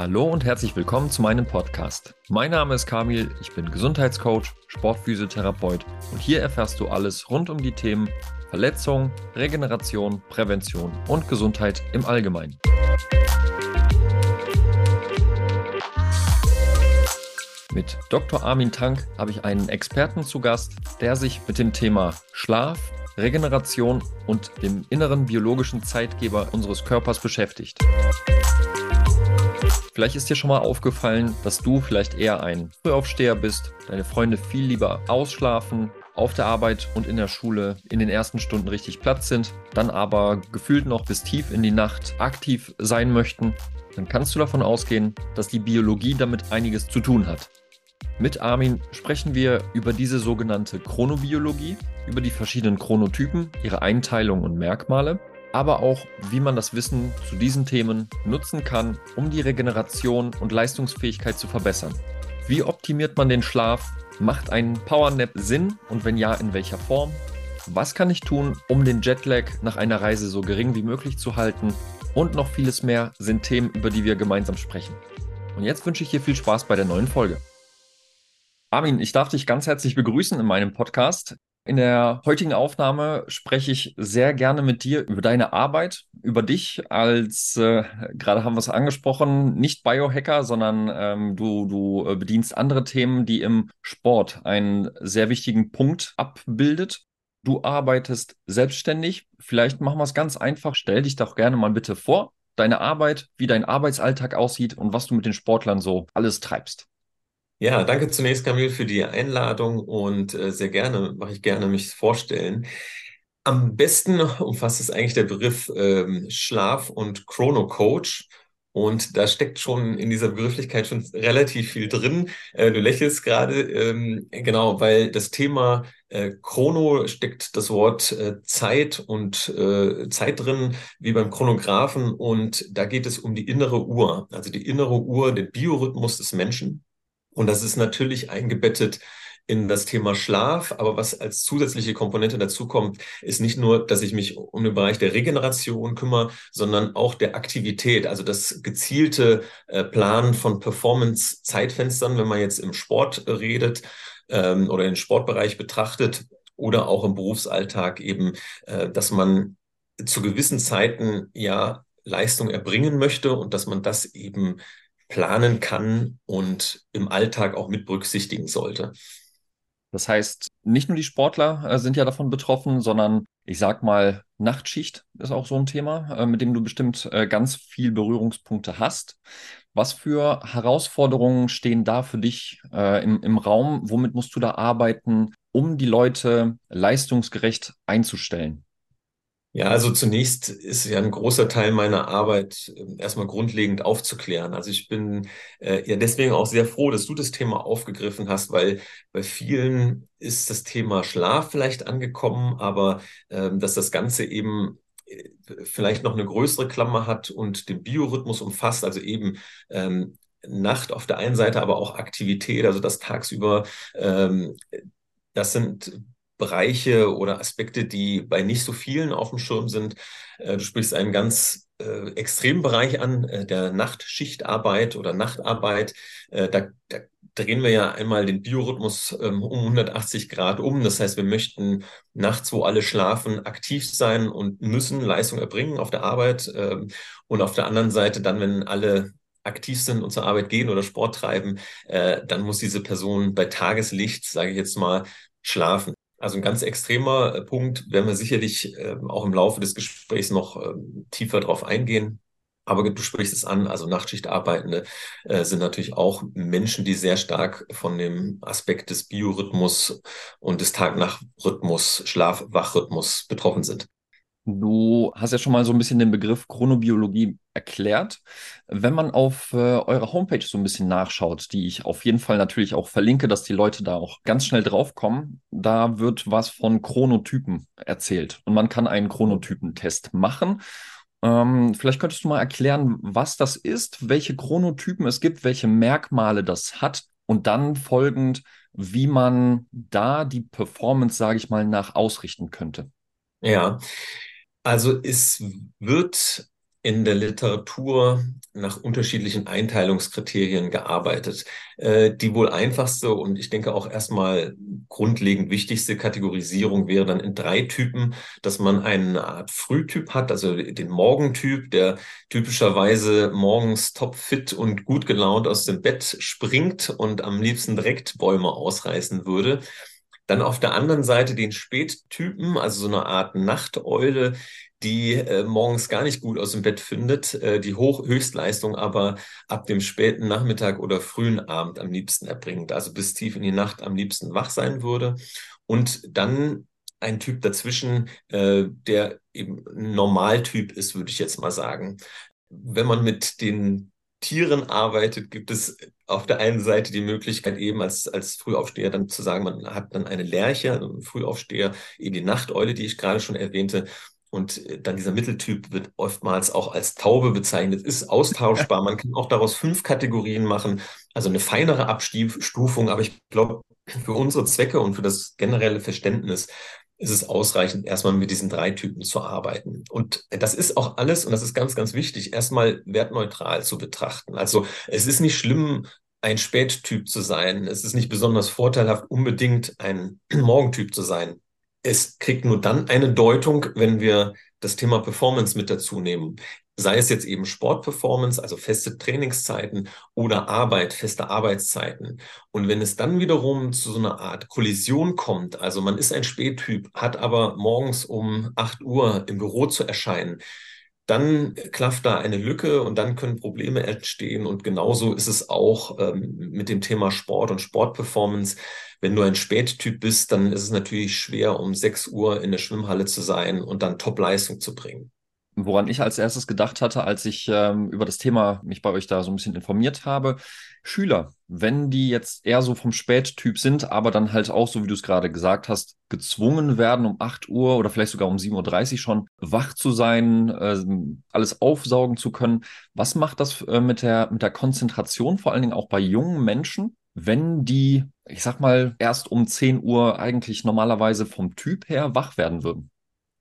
Hallo und herzlich willkommen zu meinem Podcast. Mein Name ist Kamil, ich bin Gesundheitscoach, Sportphysiotherapeut und hier erfährst du alles rund um die Themen Verletzung, Regeneration, Prävention und Gesundheit im Allgemeinen. Mit Dr. Armin Tank habe ich einen Experten zu Gast, der sich mit dem Thema Schlaf, Regeneration und dem inneren biologischen Zeitgeber unseres Körpers beschäftigt. Vielleicht ist dir schon mal aufgefallen, dass du vielleicht eher ein Frühaufsteher bist, deine Freunde viel lieber ausschlafen, auf der Arbeit und in der Schule in den ersten Stunden richtig Platz sind, dann aber gefühlt noch bis tief in die Nacht aktiv sein möchten, dann kannst du davon ausgehen, dass die Biologie damit einiges zu tun hat. Mit Armin sprechen wir über diese sogenannte Chronobiologie, über die verschiedenen Chronotypen, ihre Einteilung und Merkmale aber auch, wie man das Wissen zu diesen Themen nutzen kann, um die Regeneration und Leistungsfähigkeit zu verbessern. Wie optimiert man den Schlaf? Macht ein Powernap Sinn und wenn ja, in welcher Form? Was kann ich tun, um den Jetlag nach einer Reise so gering wie möglich zu halten? Und noch vieles mehr sind Themen, über die wir gemeinsam sprechen. Und jetzt wünsche ich dir viel Spaß bei der neuen Folge. Armin, ich darf dich ganz herzlich begrüßen in meinem Podcast. In der heutigen Aufnahme spreche ich sehr gerne mit dir über deine Arbeit, über dich als, äh, gerade haben wir es angesprochen, nicht Biohacker, sondern ähm, du, du äh, bedienst andere Themen, die im Sport einen sehr wichtigen Punkt abbildet. Du arbeitest selbstständig. Vielleicht machen wir es ganz einfach. Stell dich doch gerne mal bitte vor, deine Arbeit, wie dein Arbeitsalltag aussieht und was du mit den Sportlern so alles treibst. Ja, danke zunächst, Camille, für die Einladung und äh, sehr gerne, mache ich gerne mich vorstellen. Am besten umfasst es eigentlich der Begriff ähm, Schlaf- und Chrono-Coach. Und da steckt schon in dieser Begrifflichkeit schon relativ viel drin. Äh, du lächelst gerade, ähm, genau, weil das Thema äh, Chrono steckt das Wort äh, Zeit und äh, Zeit drin, wie beim Chronographen. Und da geht es um die innere Uhr, also die innere Uhr, den Biorhythmus des Menschen. Und das ist natürlich eingebettet in das Thema Schlaf. Aber was als zusätzliche Komponente dazu kommt, ist nicht nur, dass ich mich um den Bereich der Regeneration kümmere, sondern auch der Aktivität, also das gezielte äh, Planen von Performance-Zeitfenstern, wenn man jetzt im Sport redet ähm, oder den Sportbereich betrachtet oder auch im Berufsalltag eben, äh, dass man zu gewissen Zeiten ja Leistung erbringen möchte und dass man das eben planen kann und im Alltag auch mit berücksichtigen sollte. Das heißt, nicht nur die Sportler äh, sind ja davon betroffen, sondern ich sag mal, Nachtschicht ist auch so ein Thema, äh, mit dem du bestimmt äh, ganz viel Berührungspunkte hast. Was für Herausforderungen stehen da für dich im, im Raum? Womit musst du da arbeiten, um die Leute leistungsgerecht einzustellen? Ja, also zunächst ist ja ein großer Teil meiner Arbeit äh, erstmal grundlegend aufzuklären. Also ich bin äh, ja deswegen auch sehr froh, dass du das Thema aufgegriffen hast, weil bei vielen ist das Thema Schlaf vielleicht angekommen, aber äh, dass das Ganze eben äh, vielleicht noch eine größere Klammer hat und den Biorhythmus umfasst, also eben ähm, Nacht auf der einen Seite, aber auch Aktivität, also das tagsüber, ähm, das sind Bereiche oder Aspekte, die bei nicht so vielen auf dem Schirm sind. Äh, du sprichst einen ganz äh, extremen Bereich an, äh, der Nachtschichtarbeit oder Nachtarbeit. Äh, da, da drehen wir ja einmal den Biorhythmus ähm, um 180 Grad um. Das heißt, wir möchten nachts, wo alle schlafen, aktiv sein und müssen Leistung erbringen auf der Arbeit. Ähm, und auf der anderen Seite dann, wenn alle aktiv sind und zur Arbeit gehen oder Sport treiben, äh, dann muss diese Person bei Tageslicht, sage ich jetzt mal, schlafen. Also ein ganz extremer äh, Punkt, werden wir sicherlich äh, auch im Laufe des Gesprächs noch äh, tiefer drauf eingehen. Aber du sprichst es an, also Nachtschichtarbeitende äh, sind natürlich auch Menschen, die sehr stark von dem Aspekt des Biorhythmus und des Tag-Nacht-Rhythmus, Schlaf-Wach-Rhythmus betroffen sind. Du hast ja schon mal so ein bisschen den Begriff Chronobiologie erklärt. Wenn man auf äh, eurer Homepage so ein bisschen nachschaut, die ich auf jeden Fall natürlich auch verlinke, dass die Leute da auch ganz schnell draufkommen, da wird was von Chronotypen erzählt. Und man kann einen Chronotypentest machen. Ähm, vielleicht könntest du mal erklären, was das ist, welche Chronotypen es gibt, welche Merkmale das hat und dann folgend, wie man da die Performance, sage ich mal, nach ausrichten könnte. Ja, also es wird in der Literatur nach unterschiedlichen Einteilungskriterien gearbeitet. Äh, die wohl einfachste und ich denke auch erstmal grundlegend wichtigste Kategorisierung wäre dann in drei Typen, dass man eine Art Frühtyp hat, also den Morgentyp, der typischerweise morgens topfit und gut gelaunt aus dem Bett springt und am liebsten direkt Bäume ausreißen würde. Dann auf der anderen Seite den Spättypen, also so eine Art Nachteule, die äh, morgens gar nicht gut aus dem Bett findet, äh, die Hoch Höchstleistung aber ab dem späten Nachmittag oder frühen Abend am liebsten erbringt, also bis tief in die Nacht am liebsten wach sein würde. Und dann ein Typ dazwischen, äh, der eben Normaltyp ist, würde ich jetzt mal sagen. Wenn man mit den Tieren arbeitet, gibt es auf der einen Seite die Möglichkeit eben als, als Frühaufsteher dann zu sagen, man hat dann eine Lerche, einen Frühaufsteher, eben die Nachteule, die ich gerade schon erwähnte. Und äh, dann dieser Mitteltyp wird oftmals auch als Taube bezeichnet, ist austauschbar. Man kann auch daraus fünf Kategorien machen, also eine feinere Abstufung. Aber ich glaube, für unsere Zwecke und für das generelle Verständnis ist es ausreichend, erstmal mit diesen drei Typen zu arbeiten. Und das ist auch alles, und das ist ganz, ganz wichtig, erstmal wertneutral zu betrachten. Also es ist nicht schlimm, ein Spättyp zu sein. Es ist nicht besonders vorteilhaft, unbedingt ein Morgentyp zu sein. Es kriegt nur dann eine Deutung, wenn wir das Thema Performance mit dazu nehmen sei es jetzt eben Sportperformance, also feste Trainingszeiten oder Arbeit, feste Arbeitszeiten. Und wenn es dann wiederum zu so einer Art Kollision kommt, also man ist ein Spättyp, hat aber morgens um 8 Uhr im Büro zu erscheinen, dann klafft da eine Lücke und dann können Probleme entstehen. Und genauso ist es auch ähm, mit dem Thema Sport und Sportperformance. Wenn du ein Spättyp bist, dann ist es natürlich schwer, um 6 Uhr in der Schwimmhalle zu sein und dann Top-Leistung zu bringen. Woran ich als erstes gedacht hatte, als ich ähm, über das Thema mich bei euch da so ein bisschen informiert habe, Schüler, wenn die jetzt eher so vom Spättyp sind, aber dann halt auch, so wie du es gerade gesagt hast, gezwungen werden, um 8 Uhr oder vielleicht sogar um 7.30 Uhr schon wach zu sein, äh, alles aufsaugen zu können. Was macht das äh, mit, der, mit der Konzentration, vor allen Dingen auch bei jungen Menschen, wenn die, ich sag mal, erst um 10 Uhr eigentlich normalerweise vom Typ her wach werden würden?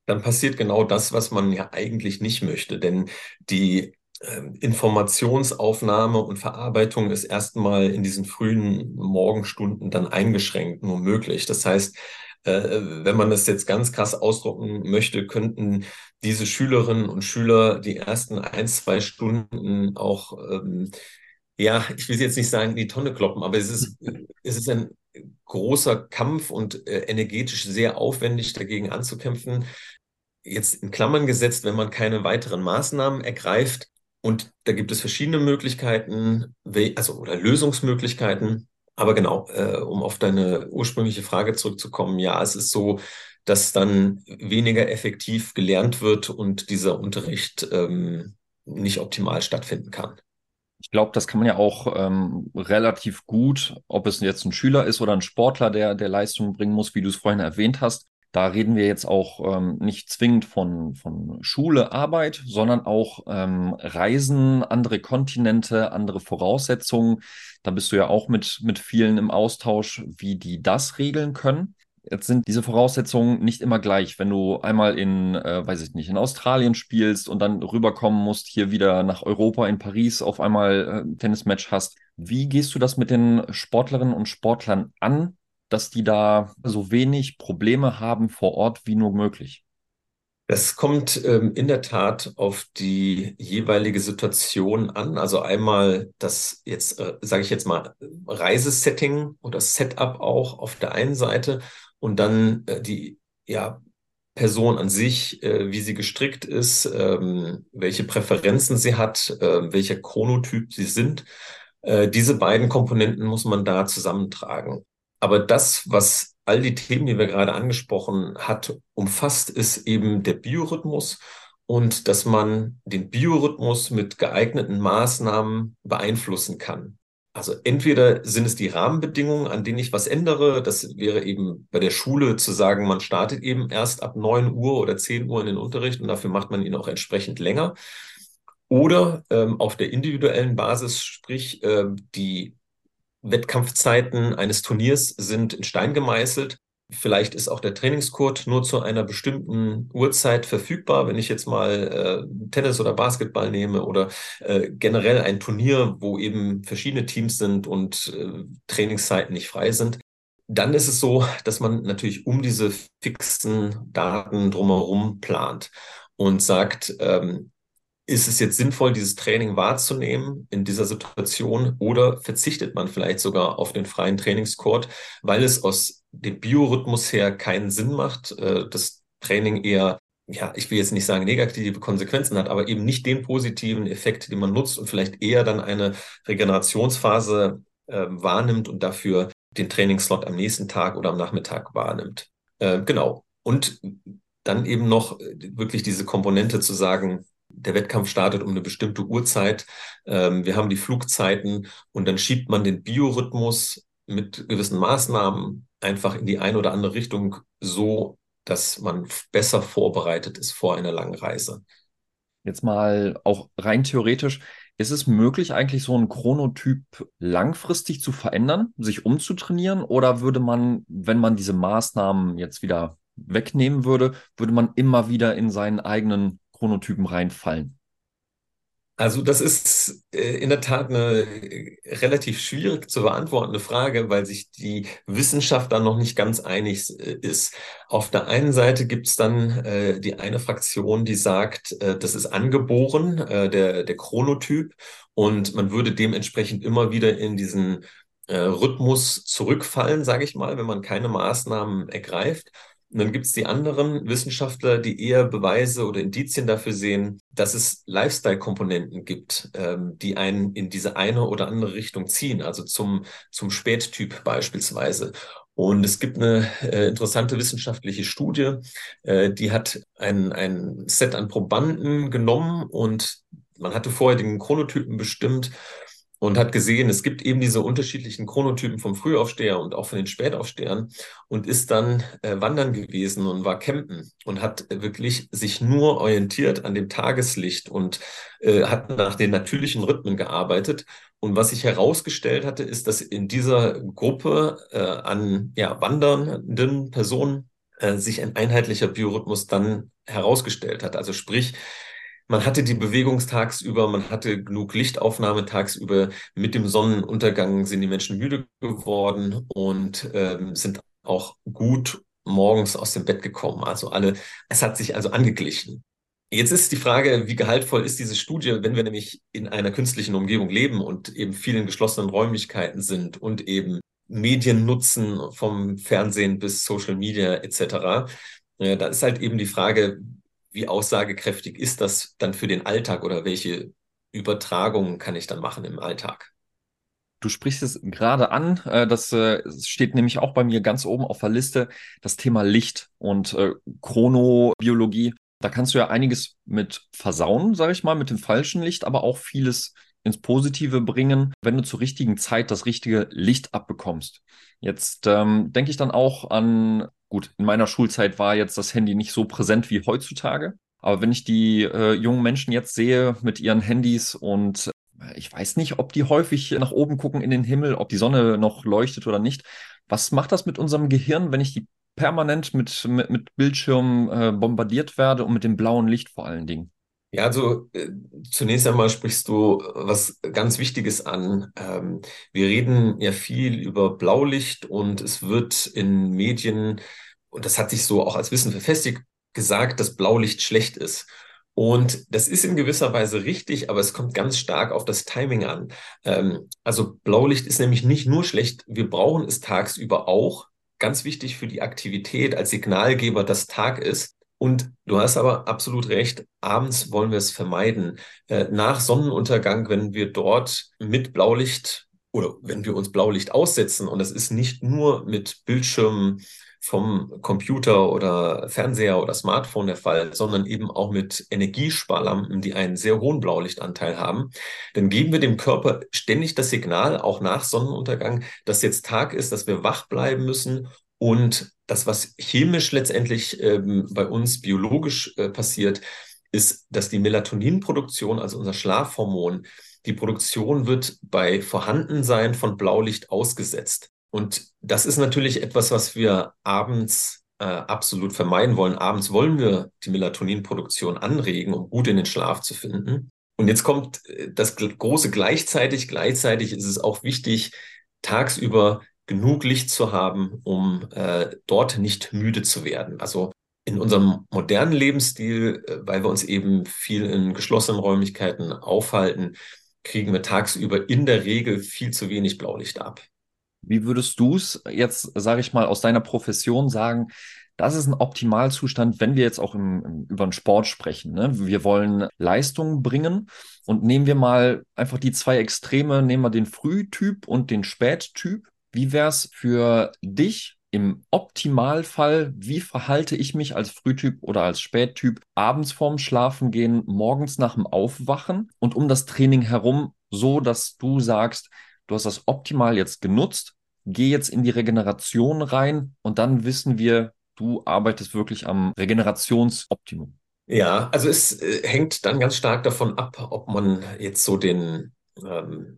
Dann passiert genau das, was man ja eigentlich nicht möchte. Denn die äh, Informationsaufnahme und Verarbeitung ist erstmal in diesen frühen Morgenstunden dann eingeschränkt nur möglich. Das heißt, äh, wenn man das jetzt ganz krass ausdrucken möchte, könnten diese Schülerinnen und Schüler die ersten ein, zwei Stunden auch, ähm, ja, ich will jetzt nicht sagen, die Tonne kloppen, aber es ist, es ist ein großer Kampf und äh, energetisch sehr aufwendig dagegen anzukämpfen, jetzt in Klammern gesetzt, wenn man keine weiteren Maßnahmen ergreift. Und da gibt es verschiedene Möglichkeiten, also oder Lösungsmöglichkeiten. Aber genau, äh, um auf deine ursprüngliche Frage zurückzukommen, ja, es ist so, dass dann weniger effektiv gelernt wird und dieser Unterricht ähm, nicht optimal stattfinden kann. Ich glaube, das kann man ja auch ähm, relativ gut, ob es jetzt ein Schüler ist oder ein Sportler, der, der Leistung bringen muss, wie du es vorhin erwähnt hast, da reden wir jetzt auch ähm, nicht zwingend von, von Schule, Arbeit, sondern auch ähm, Reisen, andere Kontinente, andere Voraussetzungen. Da bist du ja auch mit, mit vielen im Austausch, wie die das regeln können. Jetzt sind diese Voraussetzungen nicht immer gleich. Wenn du einmal in, äh, weiß ich nicht, in Australien spielst und dann rüberkommen musst, hier wieder nach Europa, in Paris auf einmal äh, Tennismatch hast. Wie gehst du das mit den Sportlerinnen und Sportlern an, dass die da so wenig Probleme haben vor Ort wie nur möglich? Das kommt ähm, in der Tat auf die jeweilige Situation an. Also einmal das jetzt, äh, sage ich jetzt mal, Reisesetting oder Setup auch auf der einen Seite und dann äh, die ja, Person an sich, äh, wie sie gestrickt ist, ähm, welche Präferenzen sie hat, äh, welcher Chronotyp sie sind. Äh, diese beiden Komponenten muss man da zusammentragen. Aber das, was all die Themen, die wir gerade angesprochen hat, umfasst, ist eben der Biorhythmus und dass man den Biorhythmus mit geeigneten Maßnahmen beeinflussen kann. Also entweder sind es die Rahmenbedingungen, an denen ich was ändere. Das wäre eben bei der Schule zu sagen, man startet eben erst ab neun Uhr oder zehn Uhr in den Unterricht und dafür macht man ihn auch entsprechend länger. Oder ähm, auf der individuellen Basis, sprich äh, die Wettkampfzeiten eines Turniers sind in Stein gemeißelt Vielleicht ist auch der Trainingscode nur zu einer bestimmten Uhrzeit verfügbar. Wenn ich jetzt mal äh, Tennis oder Basketball nehme oder äh, generell ein Turnier, wo eben verschiedene Teams sind und äh, Trainingszeiten nicht frei sind, dann ist es so, dass man natürlich um diese fixen Daten drumherum plant und sagt, ähm, ist es jetzt sinnvoll, dieses Training wahrzunehmen in dieser Situation oder verzichtet man vielleicht sogar auf den freien Trainingscode, weil es aus dem Biorhythmus her keinen Sinn macht, äh, das Training eher ja, ich will jetzt nicht sagen negative Konsequenzen hat, aber eben nicht den positiven Effekt, den man nutzt und vielleicht eher dann eine Regenerationsphase äh, wahrnimmt und dafür den Trainingsslot am nächsten Tag oder am Nachmittag wahrnimmt. Äh, genau. Und dann eben noch wirklich diese Komponente zu sagen, der Wettkampf startet um eine bestimmte Uhrzeit. Ähm, wir haben die Flugzeiten und dann schiebt man den Biorhythmus mit gewissen Maßnahmen einfach in die eine oder andere Richtung so, dass man besser vorbereitet ist vor einer langen Reise. Jetzt mal auch rein theoretisch, ist es möglich, eigentlich so einen Chronotyp langfristig zu verändern, sich umzutrainieren? Oder würde man, wenn man diese Maßnahmen jetzt wieder wegnehmen würde, würde man immer wieder in seinen eigenen Chronotypen reinfallen? Also das ist äh, in der Tat eine äh, relativ schwierig zu beantwortende Frage, weil sich die Wissenschaft da noch nicht ganz einig äh, ist. Auf der einen Seite gibt es dann die eine Fraktion, die sagt, das ist angeboren, der, der Chronotyp, und man würde dementsprechend immer wieder in diesen Rhythmus zurückfallen, sage ich mal, wenn man keine Maßnahmen ergreift. Und dann gibt es die anderen Wissenschaftler, die eher Beweise oder Indizien dafür sehen, dass es Lifestyle-Komponenten gibt, ähm, die einen in diese eine oder andere Richtung ziehen, also zum, zum Spättyp beispielsweise. Und es gibt eine äh, interessante wissenschaftliche Studie, äh, die hat ein, ein Set an Probanden genommen und man hatte vorher den Chronotypen bestimmt und hat gesehen, es gibt eben diese unterschiedlichen Chronotypen vom Frühaufsteher und auch von den Spätaufstehern und ist dann äh, wandern gewesen und war campen und hat wirklich sich nur orientiert an dem Tageslicht und äh, hat nach den natürlichen Rhythmen gearbeitet. Und was sich herausgestellt hatte, ist, dass in dieser Gruppe äh, an ja, wandernden Personen äh, sich ein einheitlicher Biorhythmus dann herausgestellt hat. Also sprich, man hatte die Bewegung tagsüber, man hatte genug Lichtaufnahme tagsüber. Mit dem Sonnenuntergang sind die Menschen müde geworden und ähm, sind auch gut morgens aus dem Bett gekommen. Also alle, es hat sich also angeglichen. Jetzt ist die Frage, wie gehaltvoll ist diese Studie, wenn wir nämlich in einer künstlichen Umgebung leben und eben vielen geschlossenen Räumlichkeiten sind und eben Medien nutzen, vom Fernsehen bis Social Media etc. Da ist halt eben die Frage, wie aussagekräftig ist das dann für den Alltag oder welche Übertragungen kann ich dann machen im Alltag? Du sprichst es gerade an, äh, das äh, steht nämlich auch bei mir ganz oben auf der Liste, das Thema Licht und äh, Chronobiologie. Da kannst du ja einiges mit versauen, sage ich mal, mit dem falschen Licht, aber auch vieles ins Positive bringen, wenn du zur richtigen Zeit das richtige Licht abbekommst. Jetzt ähm, denke ich dann auch an Gut, in meiner Schulzeit war jetzt das Handy nicht so präsent wie heutzutage. Aber wenn ich die äh, jungen Menschen jetzt sehe mit ihren Handys und äh, ich weiß nicht, ob die häufig nach oben gucken in den Himmel, ob die Sonne noch leuchtet oder nicht. Was macht das mit unserem Gehirn, wenn ich die permanent mit, mit, mit Bildschirmen äh, bombardiert werde und mit dem blauen Licht vor allen Dingen? Ja, also äh, zunächst einmal sprichst du was ganz Wichtiges an. Ähm, wir reden ja viel über Blaulicht und es wird in Medien, und das hat sich so auch als Wissen verfestigt, gesagt, dass Blaulicht schlecht ist. Und das ist in gewisser Weise richtig, aber es kommt ganz stark auf das Timing an. Ähm, also Blaulicht ist nämlich nicht nur schlecht, wir brauchen es tagsüber auch. Ganz wichtig für die Aktivität als Signalgeber, dass Tag ist. Und du hast aber absolut recht, abends wollen wir es vermeiden. Äh, nach Sonnenuntergang, wenn wir dort mit Blaulicht oder wenn wir uns Blaulicht aussetzen, und das ist nicht nur mit Bildschirmen vom Computer oder Fernseher oder Smartphone der Fall, sondern eben auch mit Energiesparlampen, die einen sehr hohen Blaulichtanteil haben, dann geben wir dem Körper ständig das Signal, auch nach Sonnenuntergang, dass jetzt Tag ist, dass wir wach bleiben müssen und das, was chemisch letztendlich ähm, bei uns biologisch äh, passiert, ist, dass die Melatoninproduktion, also unser Schlafhormon, die Produktion wird bei Vorhandensein von Blaulicht ausgesetzt. Und das ist natürlich etwas, was wir abends äh, absolut vermeiden wollen. Abends wollen wir die Melatoninproduktion anregen, um gut in den Schlaf zu finden. Und jetzt kommt äh, das große gleichzeitig. Gleichzeitig ist es auch wichtig, tagsüber genug Licht zu haben, um äh, dort nicht müde zu werden. Also in unserem modernen Lebensstil, äh, weil wir uns eben viel in geschlossenen Räumlichkeiten aufhalten, kriegen wir tagsüber in der Regel viel zu wenig Blaulicht ab. Wie würdest du es jetzt, sage ich mal, aus deiner Profession sagen? Das ist ein Optimalzustand, wenn wir jetzt auch im, im, über den Sport sprechen. Ne? Wir wollen Leistung bringen und nehmen wir mal einfach die zwei Extreme, nehmen wir den Frühtyp und den Spättyp. Wie wäre es für dich im Optimalfall, wie verhalte ich mich als Frühtyp oder als Spättyp abends vorm Schlafengehen, morgens nach dem Aufwachen und um das Training herum, so dass du sagst, du hast das optimal jetzt genutzt, geh jetzt in die Regeneration rein und dann wissen wir, du arbeitest wirklich am Regenerationsoptimum. Ja, also es äh, hängt dann ganz stark davon ab, ob man jetzt so den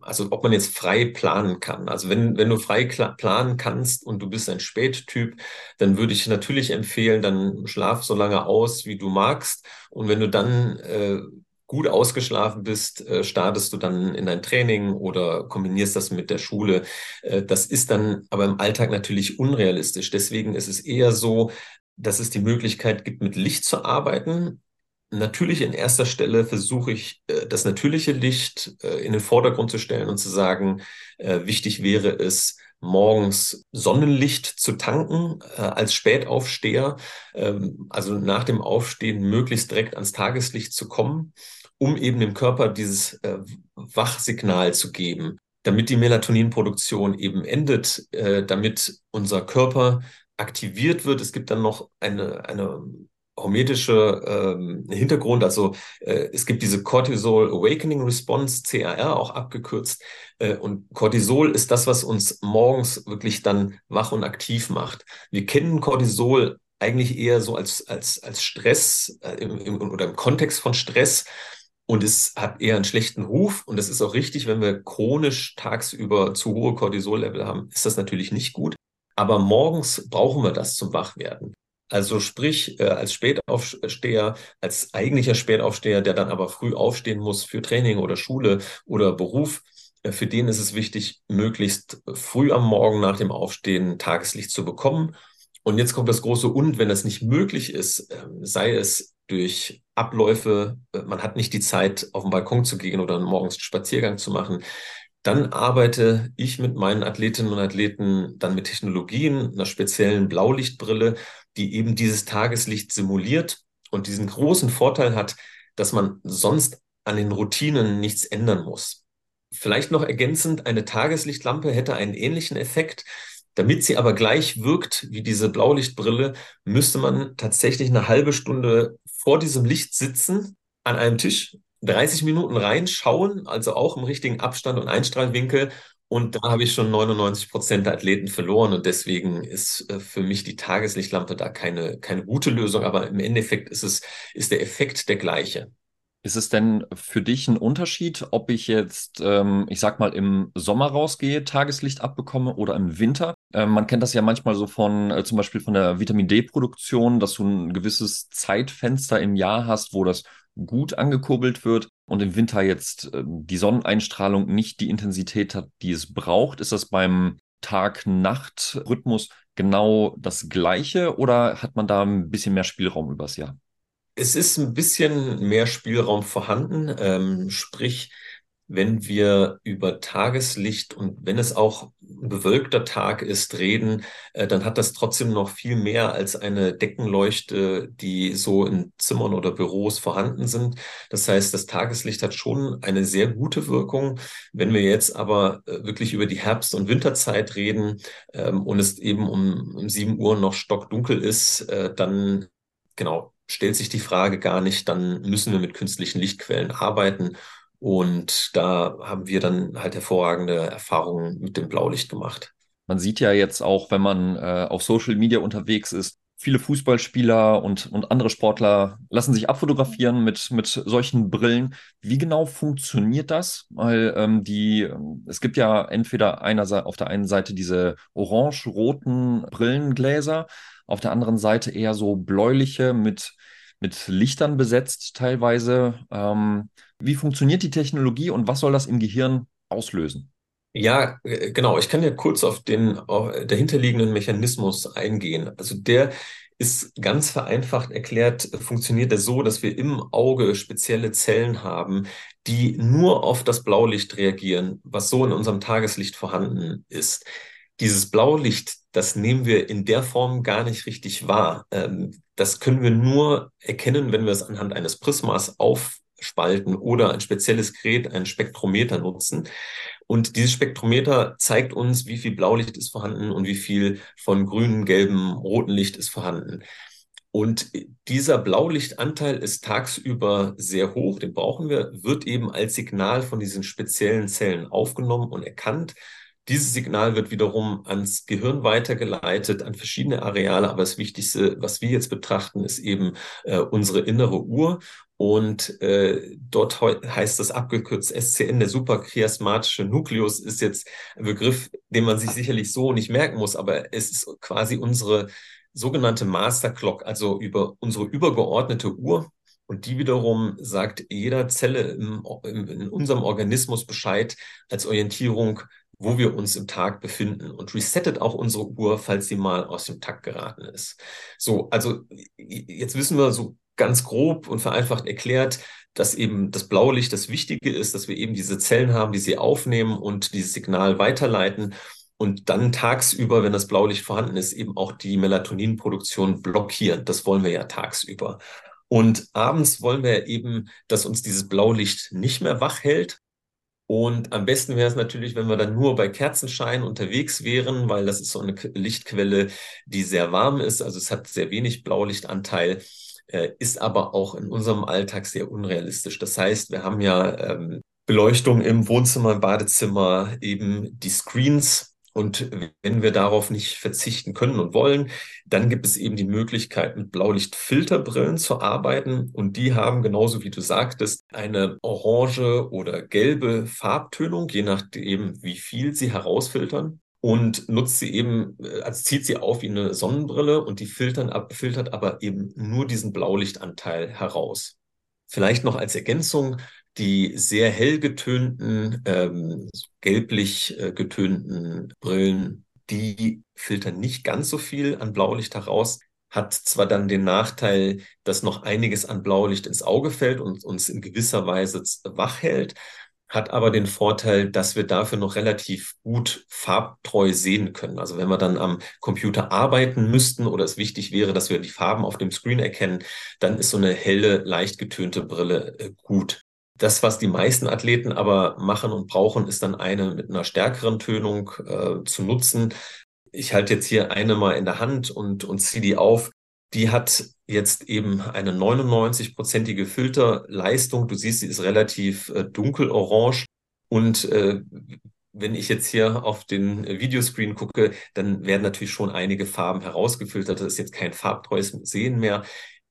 also ob man jetzt frei planen kann. Also wenn, wenn du frei planen kannst und du bist ein Spättyp, dann würde ich natürlich empfehlen, dann schlaf so lange aus, wie du magst. Und wenn du dann äh, gut ausgeschlafen bist, äh, startest du dann in dein Training oder kombinierst das mit der Schule. Äh, das ist dann aber im Alltag natürlich unrealistisch. Deswegen ist es eher so, dass es die Möglichkeit gibt, mit Licht zu arbeiten Natürlich in erster Stelle versuche ich, äh, das natürliche Licht äh, in den Vordergrund zu stellen und zu sagen, äh, wichtig wäre es, morgens Sonnenlicht zu tanken als Spätaufsteher, ähm, also nach dem Aufstehen möglichst direkt ans Tageslicht zu kommen, um eben dem Körper dieses Wachsignal zu geben, damit die Melatoninproduktion eben endet, damit unser Körper aktiviert wird. Es gibt dann noch eine, eine hormetische ähm, Hintergrund. Also äh, es gibt diese Cortisol Awakening Response, CRR auch abgekürzt. Äh, und Cortisol ist das, was uns morgens wirklich dann wach und aktiv macht. Wir kennen Cortisol eigentlich eher so als, als, als Stress äh, im, im, oder im Kontext von Stress. Und es hat eher einen schlechten Ruf. Und das ist auch richtig, wenn wir chronisch tagsüber zu hohe Cortisol-Level haben, ist das natürlich nicht gut. Aber morgens brauchen wir das zum Wachwerden. Also sprich, äh, als Spätaufsteher, als eigentlicher Spätaufsteher, der dann aber früh aufstehen muss für Training oder Schule oder Beruf, äh, für den ist es wichtig, möglichst früh am Morgen nach dem Aufstehen Tageslicht zu bekommen. Und jetzt kommt das große Und, wenn das nicht möglich ist, äh, sei es durch Abläufe, äh, man hat nicht die Zeit, auf den Balkon zu gehen oder morgens einen Spaziergang zu machen, dann arbeite ich mit meinen Athletinnen und Athleten dann mit Technologien, einer speziellen Blaulichtbrille, die eben dieses Tageslicht simuliert und diesen großen Vorteil hat, dass man sonst an den Routinen nichts ändern muss. Vielleicht noch ergänzend, eine Tageslichtlampe hätte einen ähnlichen Effekt. Damit sie aber gleich wirkt wie diese Blaulichtbrille, müsste man tatsächlich eine halbe Stunde vor diesem Licht sitzen an einem Tisch 30 Minuten reinschauen, also auch im richtigen Abstand und Einstrahlwinkel. Und da habe ich schon 99 Prozent der Athleten verloren. Und deswegen ist äh, für mich die Tageslichtlampe da keine, keine gute Lösung. Aber im Endeffekt ist es, ist der Effekt der gleiche. Ist es denn für dich ein Unterschied, ob ich jetzt, ähm, ich sag mal, im Sommer rausgehe, Tageslicht abbekomme oder im Winter? Ähm, man kennt das ja manchmal so von, äh, zum Beispiel von der Vitamin D-Produktion, dass du ein gewisses Zeitfenster im Jahr hast, wo das gut angekurbelt wird und im Winter jetzt äh, die Sonneneinstrahlung nicht die Intensität hat, die es braucht. Ist das beim Tag-Nacht-Rhythmus genau das gleiche oder hat man da ein bisschen mehr Spielraum übers Jahr? Es ist ein bisschen mehr Spielraum vorhanden, ähm, sprich, wenn wir über Tageslicht und wenn es auch bewölkter Tag ist, reden, äh, dann hat das trotzdem noch viel mehr als eine Deckenleuchte, die so in Zimmern oder Büros vorhanden sind. Das heißt, das Tageslicht hat schon eine sehr gute Wirkung. Wenn wir jetzt aber äh, wirklich über die Herbst- und Winterzeit reden ähm, und es eben um, um sieben Uhr noch stockdunkel ist, äh, dann genau stellt sich die Frage gar nicht, dann müssen wir mit künstlichen Lichtquellen arbeiten und da haben wir dann halt hervorragende Erfahrungen mit dem Blaulicht gemacht. Man sieht ja jetzt auch, wenn man äh, auf Social Media unterwegs ist, viele Fußballspieler und, und andere Sportler lassen sich abfotografieren mit, mit solchen Brillen. Wie genau funktioniert das? Weil ähm, die, es gibt ja entweder einer, auf der einen Seite diese orange-roten Brillengläser, auf der anderen Seite eher so bläuliche mit, mit Lichtern besetzt teilweise. Ähm, wie funktioniert die Technologie und was soll das im Gehirn auslösen? Ja, äh, genau. Ich kann ja kurz auf den auf dahinterliegenden Mechanismus eingehen. Also der ist ganz vereinfacht erklärt, funktioniert er so, dass wir im Auge spezielle Zellen haben, die nur auf das Blaulicht reagieren, was so in unserem Tageslicht vorhanden ist. Dieses Blaulicht, das nehmen wir in der Form gar nicht richtig wahr. Ähm, das können wir nur erkennen, wenn wir es anhand eines Prismas aufspalten oder ein spezielles Gerät, ein Spektrometer nutzen. Und dieses Spektrometer zeigt uns, wie viel Blaulicht ist vorhanden und wie viel von grünem, gelbem, rotem Licht ist vorhanden. Und dieser Blaulichtanteil ist tagsüber sehr hoch, den brauchen wir, wird eben als Signal von diesen speziellen Zellen aufgenommen und erkannt. Dieses Signal wird wiederum ans Gehirn weitergeleitet, an verschiedene Areale. Aber das Wichtigste, was wir jetzt betrachten, ist eben äh, unsere innere Uhr. Und äh, dort heißt das abgekürzt SCN, der suprachiasmatische Nukleus ist jetzt ein Begriff, den man sich sicherlich so nicht merken muss, aber es ist quasi unsere sogenannte Master Clock, also über unsere übergeordnete Uhr. Und die wiederum sagt jeder Zelle im, im, in unserem Organismus Bescheid als Orientierung, wo wir uns im Tag befinden und resettet auch unsere Uhr, falls sie mal aus dem Takt geraten ist. So, also jetzt wissen wir so ganz grob und vereinfacht erklärt, dass eben das Blaulicht das Wichtige ist, dass wir eben diese Zellen haben, die sie aufnehmen und dieses Signal weiterleiten und dann tagsüber, wenn das Blaulicht vorhanden ist, eben auch die Melatoninproduktion blockieren. Das wollen wir ja tagsüber. Und abends wollen wir eben, dass uns dieses Blaulicht nicht mehr wach hält, und am besten wäre es natürlich, wenn wir dann nur bei Kerzenschein unterwegs wären, weil das ist so eine Lichtquelle, die sehr warm ist. Also es hat sehr wenig Blaulichtanteil, äh, ist aber auch in unserem Alltag sehr unrealistisch. Das heißt, wir haben ja ähm, Beleuchtung im Wohnzimmer, im Badezimmer, eben die Screens, und wenn wir darauf nicht verzichten können und wollen, dann gibt es eben die Möglichkeit, mit Blaulichtfilterbrillen zu arbeiten. Und die haben, genauso wie du sagtest, eine orange oder gelbe Farbtönung, je nachdem, wie viel sie herausfiltern. Und nutzt sie eben, äh, also zieht sie auf wie eine Sonnenbrille und die filtern, filtert aber eben nur diesen Blaulichtanteil heraus. Vielleicht noch als Ergänzung, die sehr hell getönten, ähm, gelblich äh, getönten Brillen, die filtern nicht ganz so viel an Blaulicht heraus, hat zwar dann den Nachteil, dass noch einiges an Blaulicht ins Auge fällt und uns in gewisser Weise wach hält, hat aber den Vorteil, dass wir dafür noch relativ gut farbtreu sehen können. Also wenn wir dann am Computer arbeiten müssten oder es wichtig wäre, dass wir die Farben auf dem Screen erkennen, dann ist so eine helle, leicht getönte Brille äh, gut. Das, was die meisten Athleten aber machen und brauchen, ist dann eine mit einer stärkeren Tönung äh, zu nutzen. Ich halte jetzt hier eine mal in der Hand und, und ziehe die auf. Die hat jetzt eben eine 99-prozentige Filterleistung. Du siehst, sie ist relativ äh, dunkelorange. Und äh, wenn ich jetzt hier auf den Videoscreen gucke, dann werden natürlich schon einige Farben herausgefiltert. Das ist jetzt kein farbtreues Sehen mehr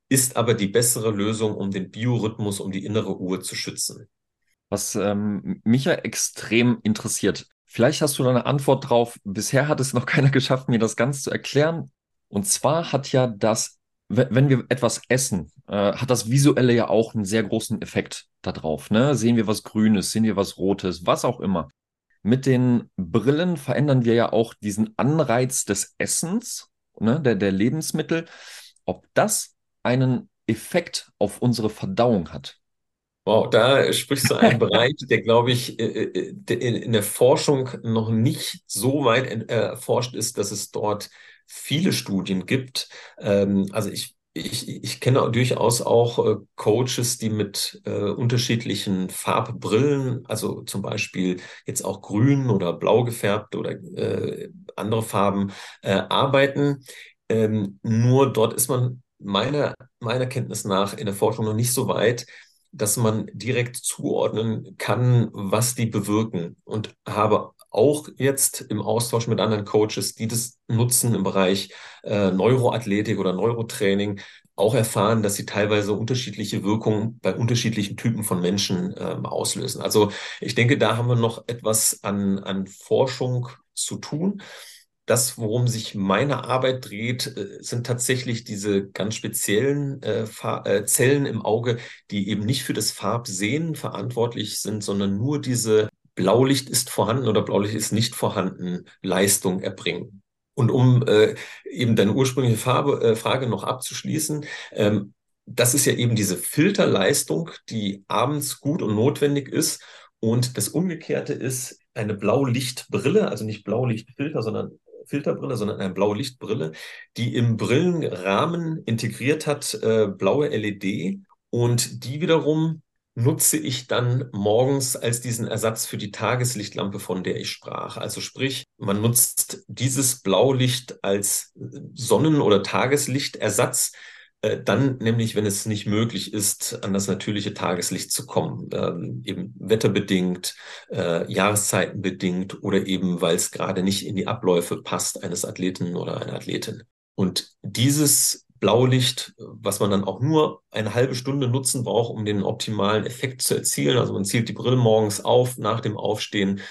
ist aber die bessere Lösung, um den Biorhythmus, um die innere Uhr zu schützen. Was ähm, mich ja extrem interessiert, vielleicht hast du da eine Antwort drauf. Bisher hat es noch keiner geschafft, mir das ganz zu erklären. Und zwar hat ja das, wenn wir etwas essen, äh, hat das Visuelle ja auch einen sehr großen Effekt darauf. Ne? Sehen wir was Grünes, sehen wir was Rotes, was auch immer. Mit den Brillen verändern wir ja auch diesen Anreiz des Essens, ne, der, der Lebensmittel. Ob das einen Effekt auf unsere Verdauung hat. Wow, da sprichst du einen Bereich, der, glaube ich, äh, äh, in der Forschung noch nicht so weit erforscht ist, dass es dort viele Studien gibt. Ähm, also ich ich, ich kenne durchaus auch äh, Coaches, die mit äh, unterschiedlichen Farbbrillen, also zum Beispiel jetzt auch grün oder blau gefärbt oder äh, andere Farben äh, arbeiten. Ähm, nur dort ist man meiner, meiner Kenntnis nach in der Forschung noch nicht so weit, dass man direkt zuordnen kann, was die bewirken und habe auch jetzt im Austausch mit anderen Coaches, die das nutzen im Bereich äh, Neuroathletik oder Neurotraining, auch erfahren, dass sie teilweise unterschiedliche Wirkungen bei unterschiedlichen Typen von Menschen ähm, auslösen. Also ich denke, da haben wir noch etwas an, an Forschung zu tun. Das, worum sich meine Arbeit dreht, äh, sind tatsächlich diese ganz speziellen äh, äh, Zellen im Auge, die eben nicht für das Farbsehen verantwortlich sind, sondern nur diese Blaulicht ist vorhanden oder Blaulicht ist nicht vorhanden Leistung erbringen. Und um äh, eben deine ursprüngliche Farbe, äh, Frage noch abzuschließen, ähm, das ist ja eben diese Filterleistung, die abends gut und notwendig ist. Und das Umgekehrte ist eine Blaulichtbrille, also nicht Blaulichtfilter, sondern Filterbrille, sondern eine Blaulichtbrille, die im Brillenrahmen integriert hat äh, blaue LED und die wiederum nutze ich dann morgens als diesen Ersatz für die Tageslichtlampe, von der ich sprach. Also sprich, man nutzt dieses Blaulicht als Sonnen- oder Tageslichtersatz, äh, dann nämlich, wenn es nicht möglich ist, an das natürliche Tageslicht zu kommen, ähm, eben wetterbedingt, äh, jahreszeitenbedingt oder eben, weil es gerade nicht in die Abläufe passt eines Athleten oder einer Athletin. Und dieses Blaulicht, was man dann auch nur eine halbe Stunde nutzen braucht, um den optimalen Effekt zu erzielen. Also man zielt die Brille morgens auf, nach dem Aufstehen,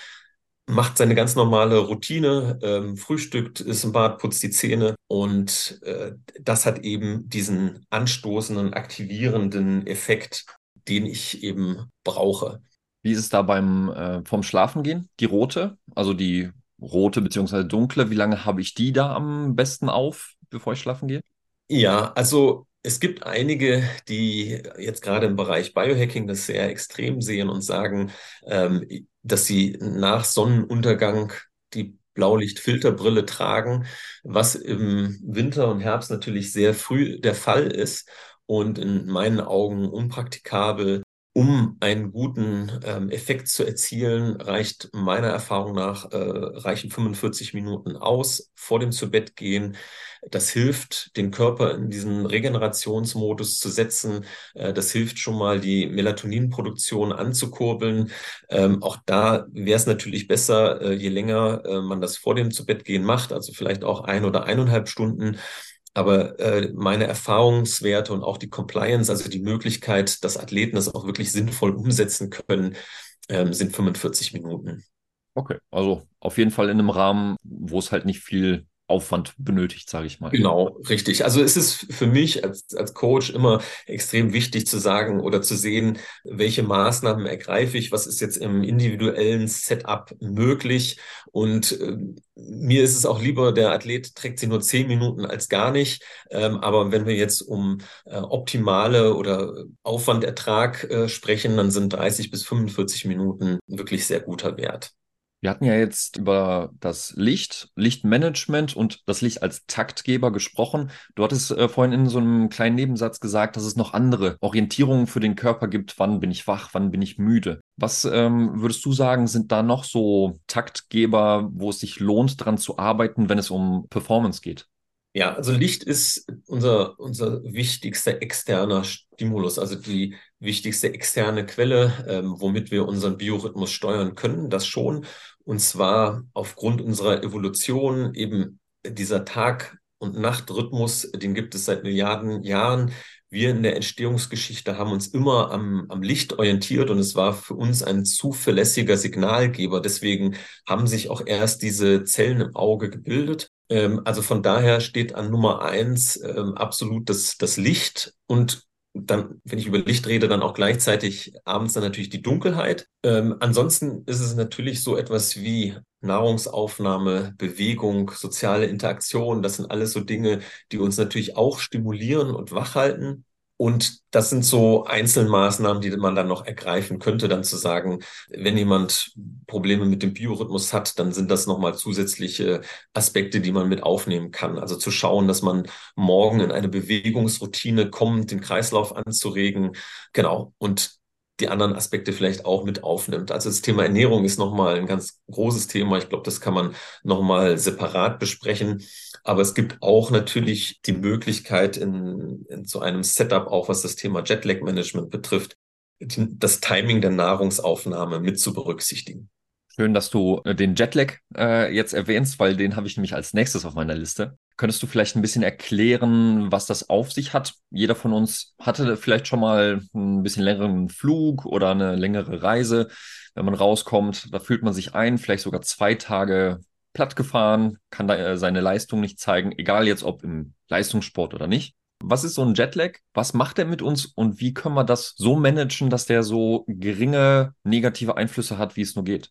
macht seine ganz normale Routine, ähm, frühstückt, ist im Bad, putzt die Zähne und äh, das hat eben diesen anstoßenden, aktivierenden Effekt, den ich eben brauche. Wie ist es da beim äh, vom Schlafengehen? Die rote, also die rote bzw. dunkle, wie lange habe ich die da am besten auf, bevor ich schlafen gehe? Ja, also es gibt einige, die jetzt gerade im Bereich Biohacking das sehr extrem sehen und sagen, ähm, dass sie nach Sonnenuntergang die Blaulichtfilterbrille tragen, was im Winter und Herbst natürlich sehr früh der Fall ist und in meinen Augen unpraktikabel um einen guten ähm, Effekt zu erzielen, reicht meiner Erfahrung nach, äh, reichen 45 Minuten aus vor dem Zubettgehen. Das hilft, den Körper in diesen Regenerationsmodus zu setzen. Äh, das hilft schon mal, die Melatoninproduktion anzukurbeln. Ähm, auch da wäre es natürlich besser, äh, je länger äh, man das vor dem Zubettgehen macht, also vielleicht auch ein oder eineinhalb Stunden, aber äh, meine Erfahrungswerte und auch die Compliance, also die Möglichkeit, dass Athleten das auch wirklich sinnvoll umsetzen können, ähm, sind 45 Minuten. Okay, also auf jeden Fall in einem Rahmen, wo es halt nicht viel Aufwand benötigt, sage ich mal. Genau, richtig. Also es ist für mich als, als Coach immer extrem wichtig zu sagen oder zu sehen, welche Maßnahmen ergreife ich, was ist jetzt im individuellen Setup möglich. Und äh, mir ist es auch lieber, der Athlet trägt sie nur zehn Minuten als gar nicht. Ähm, aber wenn wir jetzt um äh, optimale oder Aufwandertrag äh, sprechen, dann sind 30 bis 45 Minuten wirklich sehr guter Wert. Wir hatten ja jetzt über das Licht, Lichtmanagement und das Licht als Taktgeber gesprochen. Du hattest äh, vorhin in so einem kleinen Nebensatz gesagt, dass es noch andere Orientierungen für den Körper gibt. Wann bin ich wach? Wann bin ich müde? Was ähm, würdest du sagen, sind da noch so Taktgeber, wo es sich lohnt, daran zu arbeiten, wenn es um Performance geht? Ja, also Licht ist unser, unser wichtigster externer Stimulus, also die wichtigste externe Quelle, ähm, womit wir unseren Biorhythmus steuern können, das schon. Und zwar aufgrund unserer Evolution eben dieser Tag- und Nachtrhythmus, den gibt es seit Milliarden Jahren. Wir in der Entstehungsgeschichte haben uns immer am, am Licht orientiert und es war für uns ein zuverlässiger Signalgeber. Deswegen haben sich auch erst diese Zellen im Auge gebildet. Ähm, also von daher steht an Nummer eins ähm, absolut das, das Licht und dann, wenn ich über Licht rede, dann auch gleichzeitig abends dann natürlich die Dunkelheit. Ähm, ansonsten ist es natürlich so etwas wie Nahrungsaufnahme, Bewegung, soziale Interaktion. Das sind alles so Dinge, die uns natürlich auch stimulieren und wachhalten. Und das sind so Einzelmaßnahmen, die man dann noch ergreifen könnte, dann zu sagen, wenn jemand Probleme mit dem Biorhythmus hat, dann sind das nochmal zusätzliche Aspekte, die man mit aufnehmen kann. Also zu schauen, dass man morgen in eine Bewegungsroutine kommt, den Kreislauf anzuregen. Genau. Und die anderen Aspekte vielleicht auch mit aufnimmt. Also das Thema Ernährung ist nochmal ein ganz großes Thema. Ich glaube, das kann man nochmal separat besprechen. Aber es gibt auch natürlich die Möglichkeit in, in so einem Setup, auch was das Thema Jetlag-Management betrifft, das Timing der Nahrungsaufnahme mit zu berücksichtigen. Schön, dass du äh, den Jetlag äh, jetzt erwähnst, weil den habe ich nämlich als nächstes auf meiner Liste. Könntest du vielleicht ein bisschen erklären, was das auf sich hat? Jeder von uns hatte vielleicht schon mal ein bisschen längeren Flug oder eine längere Reise. Wenn man rauskommt, da fühlt man sich ein, vielleicht sogar zwei Tage platt gefahren, kann da äh, seine Leistung nicht zeigen, egal jetzt ob im Leistungssport oder nicht. Was ist so ein Jetlag? Was macht er mit uns und wie können wir das so managen, dass der so geringe negative Einflüsse hat, wie es nur geht?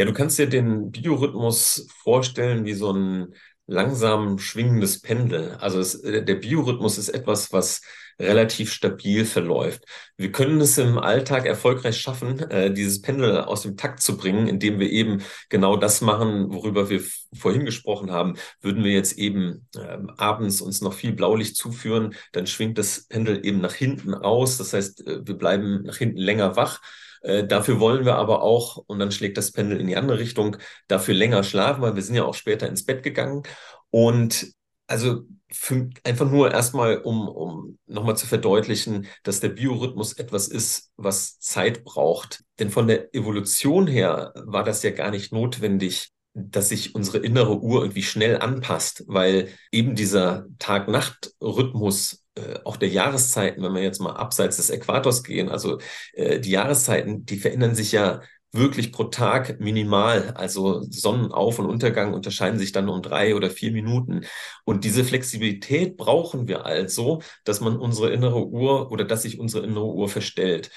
Ja, du kannst dir den Biorhythmus vorstellen wie so ein langsam schwingendes Pendel. Also es, äh, der Biorhythmus ist etwas, was relativ stabil verläuft. Wir können es im Alltag erfolgreich schaffen, äh, dieses Pendel aus dem Takt zu bringen, indem wir eben genau das machen, worüber wir vorhin gesprochen haben. Würden wir jetzt eben äh, abends uns noch viel Blaulicht zuführen, dann schwingt das Pendel eben nach hinten aus. Das heißt, äh, wir bleiben nach hinten länger wach. Äh, dafür wollen wir aber auch, und dann schlägt das Pendel in die andere Richtung, dafür länger schlafen, weil wir sind ja auch später ins Bett gegangen. Und also für, einfach nur erstmal, um, um nochmal zu verdeutlichen, dass der Biorhythmus etwas ist, was Zeit braucht. Denn von der Evolution her war das ja gar nicht notwendig, dass sich unsere innere Uhr irgendwie schnell anpasst, weil eben dieser Tag-Nacht-Rhythmus auch der Jahreszeiten, wenn wir jetzt mal abseits des Äquators gehen, also äh, die Jahreszeiten, die verändern sich ja wirklich pro Tag minimal. Also Sonnenauf- und Untergang unterscheiden sich dann um drei oder vier Minuten. Und diese Flexibilität brauchen wir also, dass man unsere innere Uhr oder dass sich unsere innere Uhr verstellt.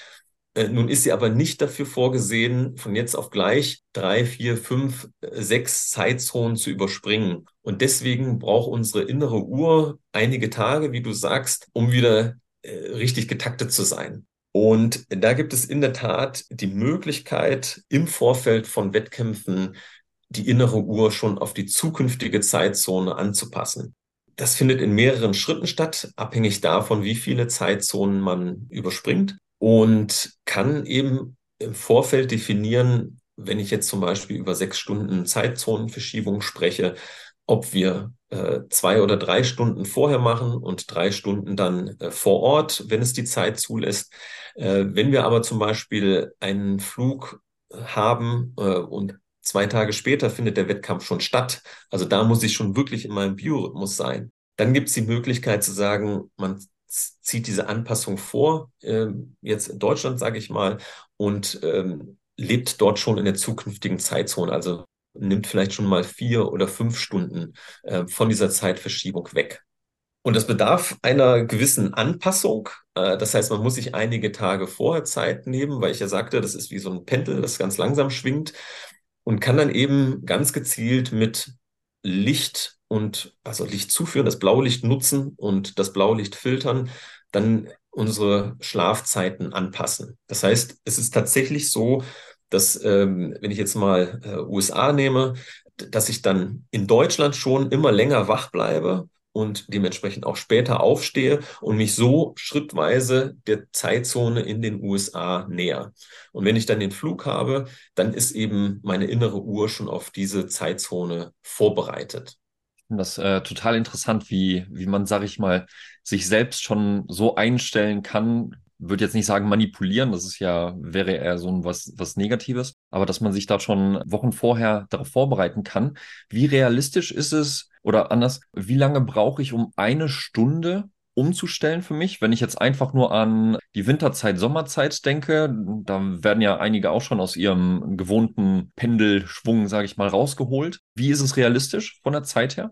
Äh, nun ist sie aber nicht dafür vorgesehen, von jetzt auf gleich drei, vier, fünf, äh, sechs Zeitzonen zu überspringen. Und deswegen braucht unsere innere Uhr einige Tage, wie du sagst, um wieder äh, richtig getaktet zu sein. Und da gibt es in der Tat die Möglichkeit, im Vorfeld von Wettkämpfen die innere Uhr schon auf die zukünftige Zeitzone anzupassen. Das findet in mehreren Schritten statt, abhängig davon, wie viele Zeitzonen man überspringt und kann eben im Vorfeld definieren, wenn ich jetzt zum Beispiel über sechs Stunden Zeitzonenverschiebung spreche, ob wir äh, zwei oder drei Stunden vorher machen und drei Stunden dann äh, vor Ort, wenn es die Zeit zulässt. Äh, wenn wir aber zum Beispiel einen Flug haben äh, und zwei Tage später findet der Wettkampf schon statt, also da muss ich schon wirklich in meinem Biorhythmus sein, dann gibt es die Möglichkeit zu sagen, man zieht diese Anpassung vor, äh, jetzt in Deutschland, sage ich mal, und ähm, lebt dort schon in der zukünftigen Zeitzone. Also nimmt vielleicht schon mal vier oder fünf Stunden äh, von dieser Zeitverschiebung weg. Und das bedarf einer gewissen Anpassung. Äh, das heißt, man muss sich einige Tage vorher Zeit nehmen, weil ich ja sagte, das ist wie so ein Pendel, das ganz langsam schwingt und kann dann eben ganz gezielt mit Licht und also Licht zuführen, das Blaulicht nutzen und das Blaulicht filtern, dann unsere Schlafzeiten anpassen. Das heißt, es ist tatsächlich so, dass, ähm, wenn ich jetzt mal äh, USA nehme, dass ich dann in Deutschland schon immer länger wach bleibe und dementsprechend auch später aufstehe und mich so schrittweise der Zeitzone in den USA näher. Und wenn ich dann den Flug habe, dann ist eben meine innere Uhr schon auf diese Zeitzone vorbereitet das äh, total interessant, wie, wie man, sag ich mal, sich selbst schon so einstellen kann. Würde jetzt nicht sagen manipulieren, das ist ja, wäre eher so ein was, was Negatives, aber dass man sich da schon Wochen vorher darauf vorbereiten kann. Wie realistisch ist es, oder anders, wie lange brauche ich, um eine Stunde umzustellen für mich. Wenn ich jetzt einfach nur an die Winterzeit, Sommerzeit denke, da werden ja einige auch schon aus ihrem gewohnten Pendelschwung, sage ich mal, rausgeholt. Wie ist es realistisch von der Zeit her?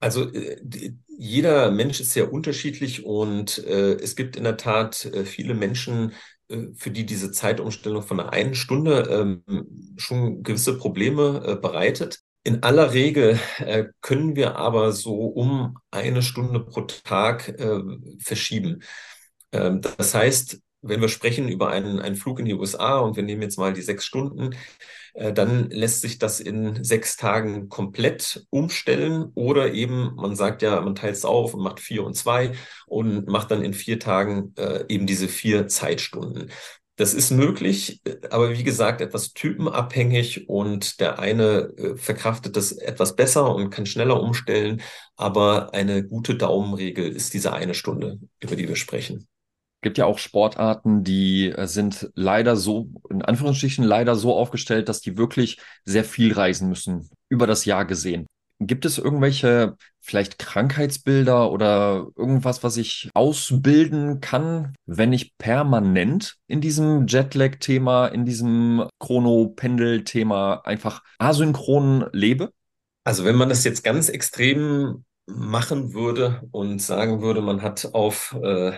Also äh, jeder Mensch ist sehr unterschiedlich und äh, es gibt in der Tat äh, viele Menschen, äh, für die diese Zeitumstellung von einer einen Stunde ähm, schon gewisse Probleme äh, bereitet. In aller Regel äh, können wir aber so um eine Stunde pro Tag äh, verschieben. Ähm, das heißt, wenn wir sprechen über einen, einen Flug in die USA und wir nehmen jetzt mal die sechs Stunden, äh, dann lässt sich das in sechs Tagen komplett umstellen oder eben, man sagt ja, man teilt es auf und macht vier und zwei und macht dann in vier Tagen äh, eben diese vier Zeitstunden. Das ist möglich, aber wie gesagt, etwas typenabhängig und der eine äh, verkraftet das etwas besser und kann schneller umstellen, aber eine gute Daumenregel ist diese eine Stunde, über die wir sprechen. Gibt ja auch Sportarten, die äh, sind leider so, in Anführungsstrichen leider so aufgestellt, dass die wirklich sehr viel reisen müssen, über das Jahr gesehen. Gibt es irgendwelche vielleicht Krankheitsbilder oder irgendwas, was ich ausbilden kann, wenn ich permanent in diesem Jetlag-Thema, in diesem Chronopendel-Thema einfach asynchron lebe? Also wenn man das jetzt ganz extrem machen würde und sagen würde, man hat auf, äh,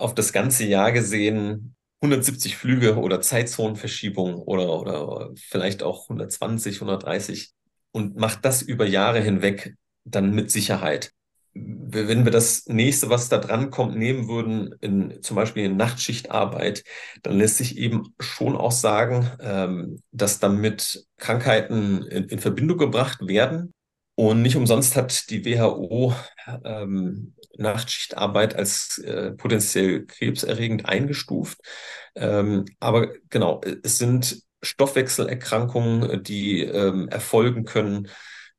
auf das ganze Jahr gesehen 170 Flüge oder Zeitzonenverschiebung oder, oder vielleicht auch 120, 130 und macht das über Jahre hinweg, dann mit Sicherheit. Wenn wir das nächste, was da dran kommt, nehmen würden, in, zum Beispiel in Nachtschichtarbeit, dann lässt sich eben schon auch sagen, ähm, dass damit Krankheiten in, in Verbindung gebracht werden. Und nicht umsonst hat die WHO ähm, Nachtschichtarbeit als äh, potenziell krebserregend eingestuft. Ähm, aber genau, es sind Stoffwechselerkrankungen, die ähm, erfolgen können,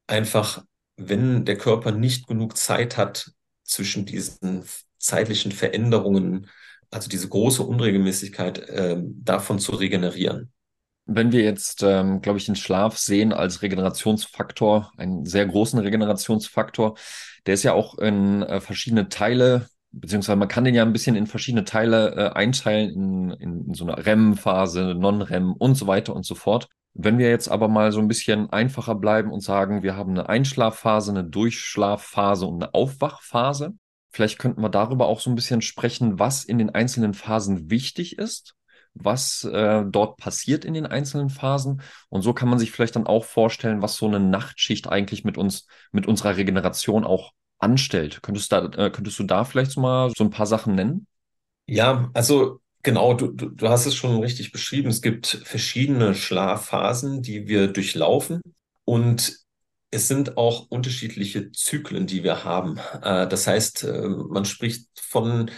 einfach wenn der Körper nicht genug Zeit hat zwischen diesen zeitlichen Veränderungen, also diese große Unregelmäßigkeit, äh, davon zu regenerieren. Wenn wir jetzt, ähm, glaube ich, den Schlaf sehen als Regenerationsfaktor, einen sehr großen Regenerationsfaktor, der ist ja auch in äh, verschiedene Teile beziehungsweise man kann den ja ein bisschen in verschiedene Teile äh, einteilen, in, in so eine REM-Phase, Non-REM und so weiter und so fort. Wenn wir jetzt aber mal so ein bisschen einfacher bleiben und sagen, wir haben eine Einschlafphase, eine Durchschlafphase und eine Aufwachphase, vielleicht könnten wir darüber auch so ein bisschen sprechen, was in den einzelnen Phasen wichtig ist, was äh, dort passiert in den einzelnen Phasen. Und so kann man sich vielleicht dann auch vorstellen, was so eine Nachtschicht eigentlich mit uns, mit unserer Regeneration auch anstellt. Könntest, da, äh, könntest du da vielleicht mal so ein paar Sachen nennen? Ja, also genau, du, du, du hast es schon richtig beschrieben. Es gibt verschiedene Schlafphasen, die wir durchlaufen. Und es sind auch unterschiedliche Zyklen, die wir haben. Äh, das heißt, äh, man spricht von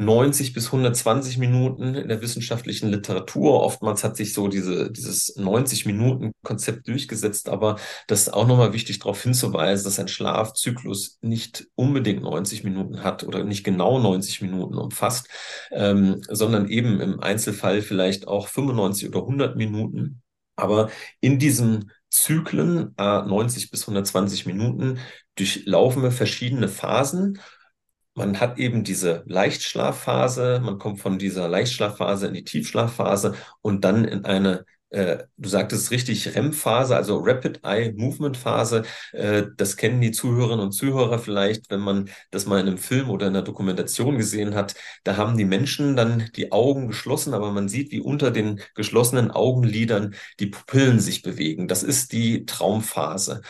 90 bis 120 Minuten in der wissenschaftlichen Literatur. Oftmals hat sich so diese, dieses 90-Minuten-Konzept durchgesetzt, aber das ist auch nochmal wichtig darauf hinzuweisen, dass ein Schlafzyklus nicht unbedingt 90 Minuten hat oder nicht genau 90 Minuten umfasst, ähm, sondern eben im Einzelfall vielleicht auch 95 oder 100 Minuten. Aber in diesen Zyklen, äh, 90 bis 120 Minuten, durchlaufen wir verschiedene Phasen man hat eben diese Leichtschlafphase, man kommt von dieser Leichtschlafphase in die Tiefschlafphase und dann in eine äh, du sagtest es richtig, REM-Phase, also Rapid Eye Movement Phase. Äh, das kennen die Zuhörerinnen und Zuhörer vielleicht, wenn man das mal in einem Film oder in einer Dokumentation gesehen hat. Da haben die Menschen dann die Augen geschlossen, aber man sieht, wie unter den geschlossenen Augenlidern die Pupillen sich bewegen. Das ist die Traumphase.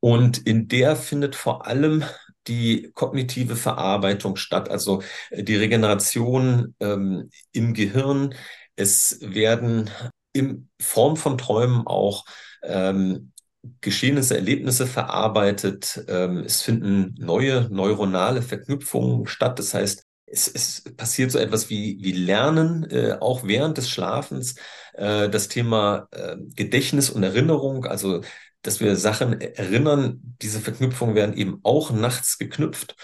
Und in der findet vor allem die kognitive Verarbeitung statt, also äh, die Regeneration ähm, im Gehirn. Es werden in Form von Träumen auch ähm, Geschehnisse, Erlebnisse verarbeitet. Ähm, es finden neue neuronale Verknüpfungen statt. Das heißt, es, es passiert so etwas wie, wie Lernen, äh, auch während des Schlafens. Äh, das Thema äh, Gedächtnis und Erinnerung, also dass wir Sachen erinnern. Diese Verknüpfungen werden eben auch nachts geknüpft.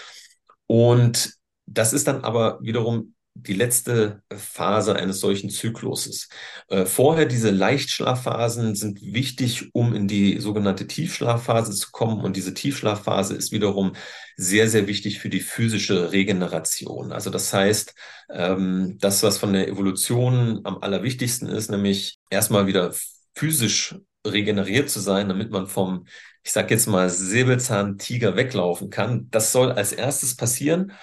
Und das ist dann aber wiederum die letzte Phase eines solchen Zykluses. Äh, vorher diese Leichtschlafphasen sind wichtig, um in die sogenannte Tiefschlafphase zu kommen. Und diese Tiefschlafphase ist wiederum sehr, sehr wichtig für die physische Regeneration. Also das heißt, ähm, das, was von der Evolution am allerwichtigsten ist, nämlich erstmal wieder physisch regeneriert zu sein, damit man vom, ich sag jetzt mal, Säbelzahntiger weglaufen kann. Das soll als erstes passieren.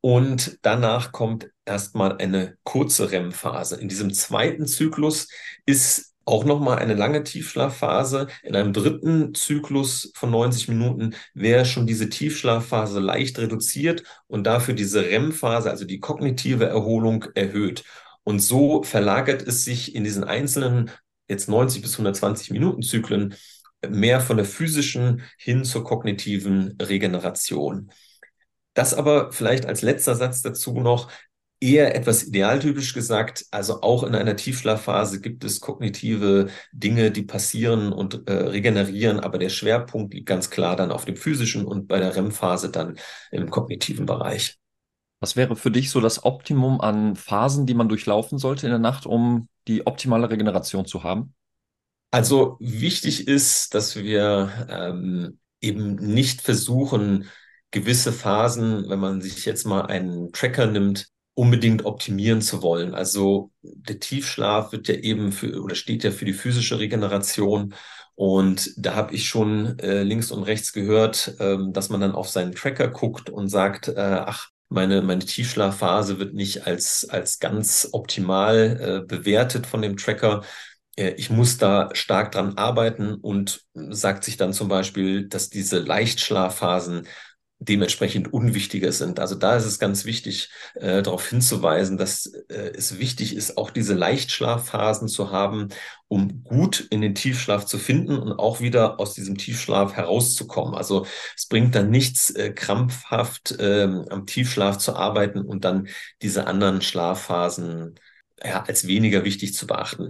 Und danach kommt erstmal eine kurze REM-Phase. In diesem zweiten Zyklus ist auch nochmal eine lange Tiefschlafphase. In einem dritten Zyklus von 90 Minuten wäre schon diese Tiefschlafphase leicht reduziert und dafür diese REM-Phase, also die kognitive Erholung, erhöht. Und so verlagert es sich in diesen einzelnen jetzt 90 bis 120 Minuten Zyklen mehr von der physischen hin zur kognitiven Regeneration. Das aber vielleicht als letzter Satz dazu noch eher etwas idealtypisch gesagt. Also auch in einer Tiefschlafphase gibt es kognitive Dinge, die passieren und äh, regenerieren, aber der Schwerpunkt liegt ganz klar dann auf dem physischen und bei der REM-Phase dann im kognitiven Bereich. Was wäre für dich so das Optimum an Phasen, die man durchlaufen sollte in der Nacht, um die optimale Regeneration zu haben? Also wichtig ist, dass wir ähm, eben nicht versuchen, gewisse Phasen, wenn man sich jetzt mal einen Tracker nimmt, unbedingt optimieren zu wollen. Also der Tiefschlaf wird ja eben für oder steht ja für die physische Regeneration. Und da habe ich schon äh, links und rechts gehört, ähm, dass man dann auf seinen Tracker guckt und sagt, äh, ach, meine, meine Tiefschlafphase wird nicht als, als ganz optimal äh, bewertet von dem Tracker. Äh, ich muss da stark dran arbeiten und sagt sich dann zum Beispiel, dass diese Leichtschlafphasen dementsprechend unwichtiger sind. Also da ist es ganz wichtig, äh, darauf hinzuweisen, dass äh, es wichtig ist, auch diese Leichtschlafphasen zu haben, um gut in den Tiefschlaf zu finden und auch wieder aus diesem Tiefschlaf herauszukommen. Also es bringt dann nichts, äh, krampfhaft ähm, am Tiefschlaf zu arbeiten und dann diese anderen Schlafphasen ja, als weniger wichtig zu beachten.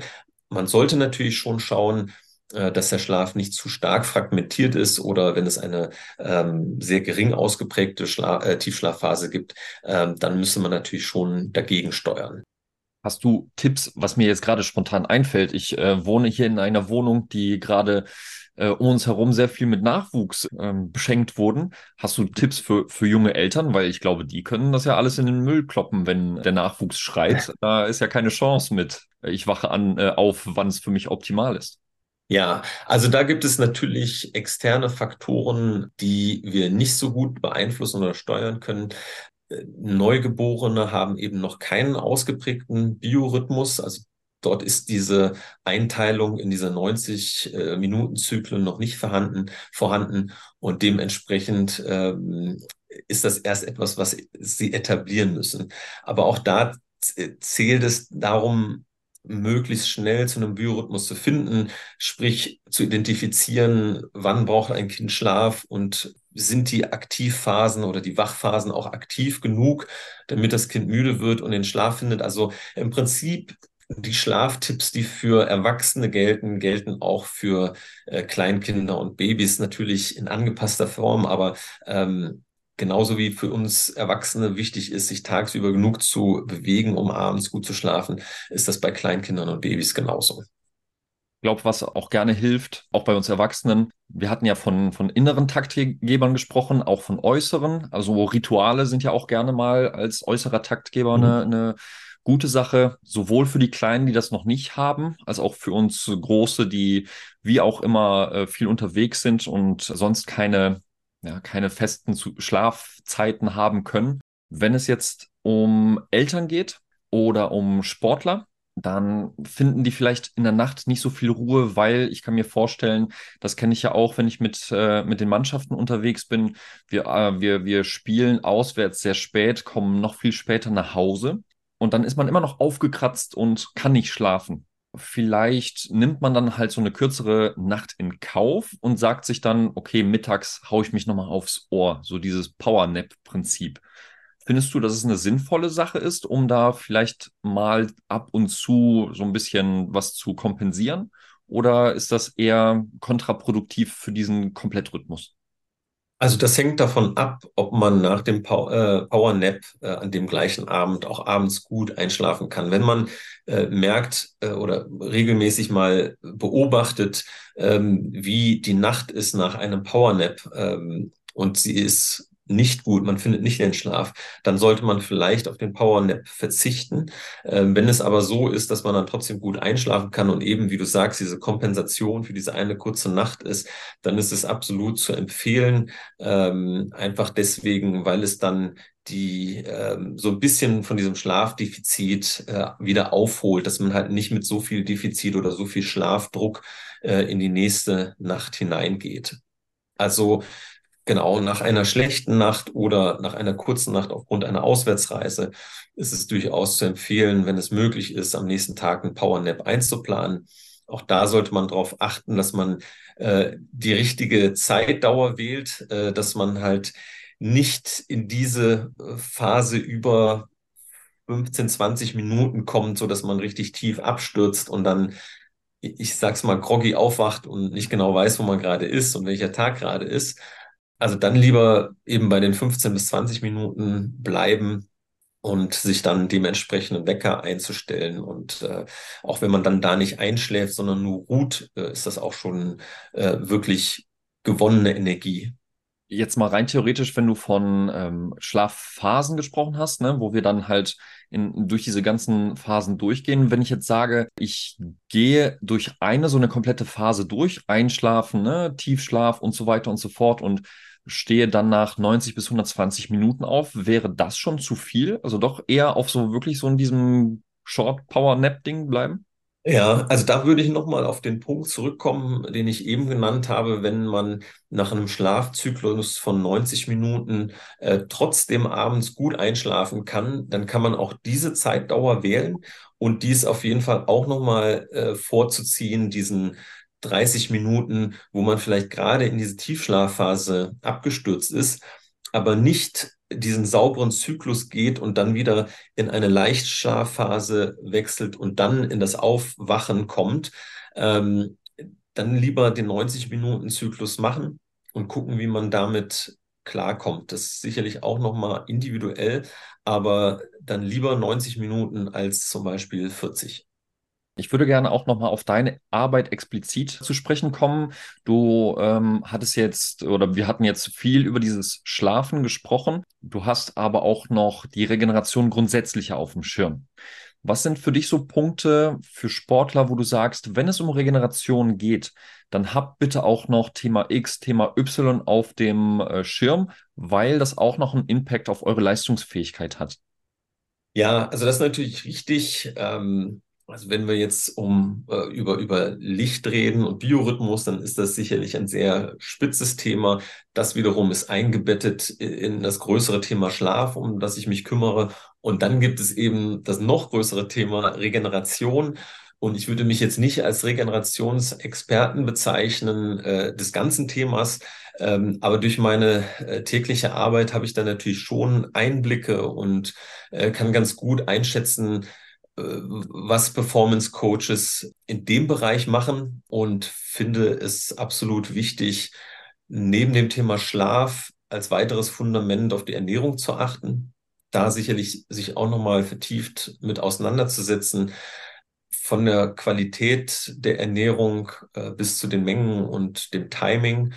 Man sollte natürlich schon schauen, dass der Schlaf nicht zu stark fragmentiert ist oder wenn es eine ähm, sehr gering ausgeprägte Schla äh, Tiefschlafphase gibt, ähm, dann müsste man natürlich schon dagegen steuern. Hast du Tipps, was mir jetzt gerade spontan einfällt? Ich äh, wohne hier in einer Wohnung, die gerade äh, um uns herum sehr viel mit Nachwuchs ähm, beschenkt wurden. Hast du Tipps für, für junge Eltern? Weil ich glaube, die können das ja alles in den Müll kloppen, wenn der Nachwuchs schreit. Da ist ja keine Chance mit. Ich wache an äh, auf, wann es für mich optimal ist. Ja, also da gibt es natürlich externe Faktoren, die wir nicht so gut beeinflussen oder steuern können. Äh, Neugeborene haben eben noch keinen ausgeprägten Biorhythmus. Also dort ist diese Einteilung in diese 90 äh, noch nicht vorhanden, vorhanden und dementsprechend ähm, ist das erst etwas, was sie etablieren müssen. Aber auch da zählt es darum, möglichst schnell zu einem Biorhythmus zu finden, sprich zu identifizieren, wann braucht ein Kind Schlaf und sind die Aktivphasen oder die Wachphasen auch aktiv genug, damit das Kind müde wird und den Schlaf findet. Also im Prinzip die Schlaftipps, die für Erwachsene gelten, gelten auch für äh, Kleinkinder und Babys natürlich in angepasster Form, aber ähm, genauso wie für uns Erwachsene wichtig ist, sich tagsüber genug zu bewegen, um abends gut zu schlafen, ist das bei Kleinkindern und Babys genauso. Ich glaube, was auch gerne hilft, auch bei uns Erwachsenen. Wir hatten ja von, von inneren Taktgebern gesprochen, auch von äußeren. Also Rituale sind ja auch gerne mal als äußerer Taktgeber mhm. eine, eine gute Sache, sowohl für die Kleinen, die das noch nicht haben, als auch für uns Große, die wie auch immer äh, viel unterwegs sind und sonst keine ja, keine festen Schlafzeiten haben können. Wenn es jetzt um Eltern geht oder um Sportler, dann finden die vielleicht in der Nacht nicht so viel Ruhe, weil ich kann mir vorstellen, das kenne ich ja auch, wenn ich mit, äh, mit den Mannschaften unterwegs bin. Wir, äh, wir, wir spielen auswärts sehr spät, kommen noch viel später nach Hause und dann ist man immer noch aufgekratzt und kann nicht schlafen vielleicht nimmt man dann halt so eine kürzere Nacht in Kauf und sagt sich dann, okay, mittags haue ich mich nochmal aufs Ohr, so dieses Power-Nap-Prinzip. Findest du, dass es eine sinnvolle Sache ist, um da vielleicht mal ab und zu so ein bisschen was zu kompensieren? Oder ist das eher kontraproduktiv für diesen Komplettrhythmus? Also das hängt davon ab, ob man nach dem Power, äh, Nap äh, an dem gleichen Abend auch abends gut einschlafen kann. Wenn man äh, merkt oder regelmäßig mal beobachtet, ähm, wie die Nacht ist nach einem Power Nap ähm, und sie ist nicht gut, man findet nicht den Schlaf, dann sollte man vielleicht auf den Power Nap verzichten. Ähm, wenn es aber so ist, dass man dann trotzdem gut einschlafen kann und eben, wie du sagst, diese Kompensation für diese eine kurze Nacht ist, dann ist es absolut zu empfehlen. Ähm, einfach deswegen, weil es dann die ähm, so ein bisschen von diesem Schlafdefizit äh, wieder aufholt, dass man halt nicht mit so viel Defizit oder so viel Schlafdruck äh, in die nächste Nacht hineingeht. Also Genau, nach einer schlechten Nacht oder nach einer kurzen Nacht aufgrund einer Auswärtsreise ist es durchaus zu empfehlen, wenn es möglich ist, am nächsten Tag einen Power Nap einzuplanen. Auch da sollte man darauf achten, dass man äh, die richtige Zeitdauer wählt, äh, dass man halt nicht in diese äh, Phase über 15, 20 Minuten kommt, so dass man richtig tief abstürzt und dann ich sag's mal, groggy aufwacht und nicht genau weiß, wo man gerade ist und welcher Tag gerade ist, also dann lieber eben bei den 15 bis 20 Minuten bleiben und sich dann dementsprechend Wecker einzustellen. Und äh, auch wenn man dann da nicht einschläft, sondern nur ruht, äh, ist das auch schon äh, wirklich gewonnene Energie. Jetzt mal rein theoretisch, wenn du von ähm, Schlafphasen gesprochen hast, ne, wo wir dann halt in, durch diese ganzen Phasen durchgehen. Wenn ich jetzt sage, ich gehe durch eine so eine komplette Phase durch, Einschlafen, ne, Tiefschlaf und so weiter und so fort und stehe dann nach 90 bis 120 Minuten auf. Wäre das schon zu viel? Also doch eher auf so wirklich so in diesem Short Power Nap Ding bleiben? Ja, also da würde ich nochmal auf den Punkt zurückkommen, den ich eben genannt habe, wenn man nach einem Schlafzyklus von 90 Minuten äh, trotzdem abends gut einschlafen kann, dann kann man auch diese Zeitdauer wählen und dies auf jeden Fall auch nochmal äh, vorzuziehen, diesen 30 Minuten, wo man vielleicht gerade in diese Tiefschlafphase abgestürzt ist, aber nicht diesen sauberen Zyklus geht und dann wieder in eine Leichtschlafphase wechselt und dann in das Aufwachen kommt, ähm, dann lieber den 90-Minuten-Zyklus machen und gucken, wie man damit klarkommt. Das ist sicherlich auch nochmal individuell, aber dann lieber 90 Minuten als zum Beispiel 40. Ich würde gerne auch nochmal auf deine Arbeit explizit zu sprechen kommen. Du ähm, hattest jetzt oder wir hatten jetzt viel über dieses Schlafen gesprochen. Du hast aber auch noch die Regeneration grundsätzlicher auf dem Schirm. Was sind für dich so Punkte für Sportler, wo du sagst, wenn es um Regeneration geht, dann hab bitte auch noch Thema X, Thema Y auf dem äh, Schirm, weil das auch noch einen Impact auf eure Leistungsfähigkeit hat. Ja, also das ist natürlich richtig. Ähm, also wenn wir jetzt um äh, über, über Licht reden und Biorhythmus, dann ist das sicherlich ein sehr spitzes Thema. Das wiederum ist eingebettet in das größere Thema Schlaf, um das ich mich kümmere. Und dann gibt es eben das noch größere Thema Regeneration. Und ich würde mich jetzt nicht als Regenerationsexperten bezeichnen äh, des ganzen Themas, ähm, aber durch meine äh, tägliche Arbeit habe ich da natürlich schon Einblicke und äh, kann ganz gut einschätzen, was Performance Coaches in dem Bereich machen und finde es absolut wichtig, neben dem Thema Schlaf als weiteres Fundament auf die Ernährung zu achten, da sicherlich sich auch nochmal vertieft mit auseinanderzusetzen, von der Qualität der Ernährung äh, bis zu den Mengen und dem Timing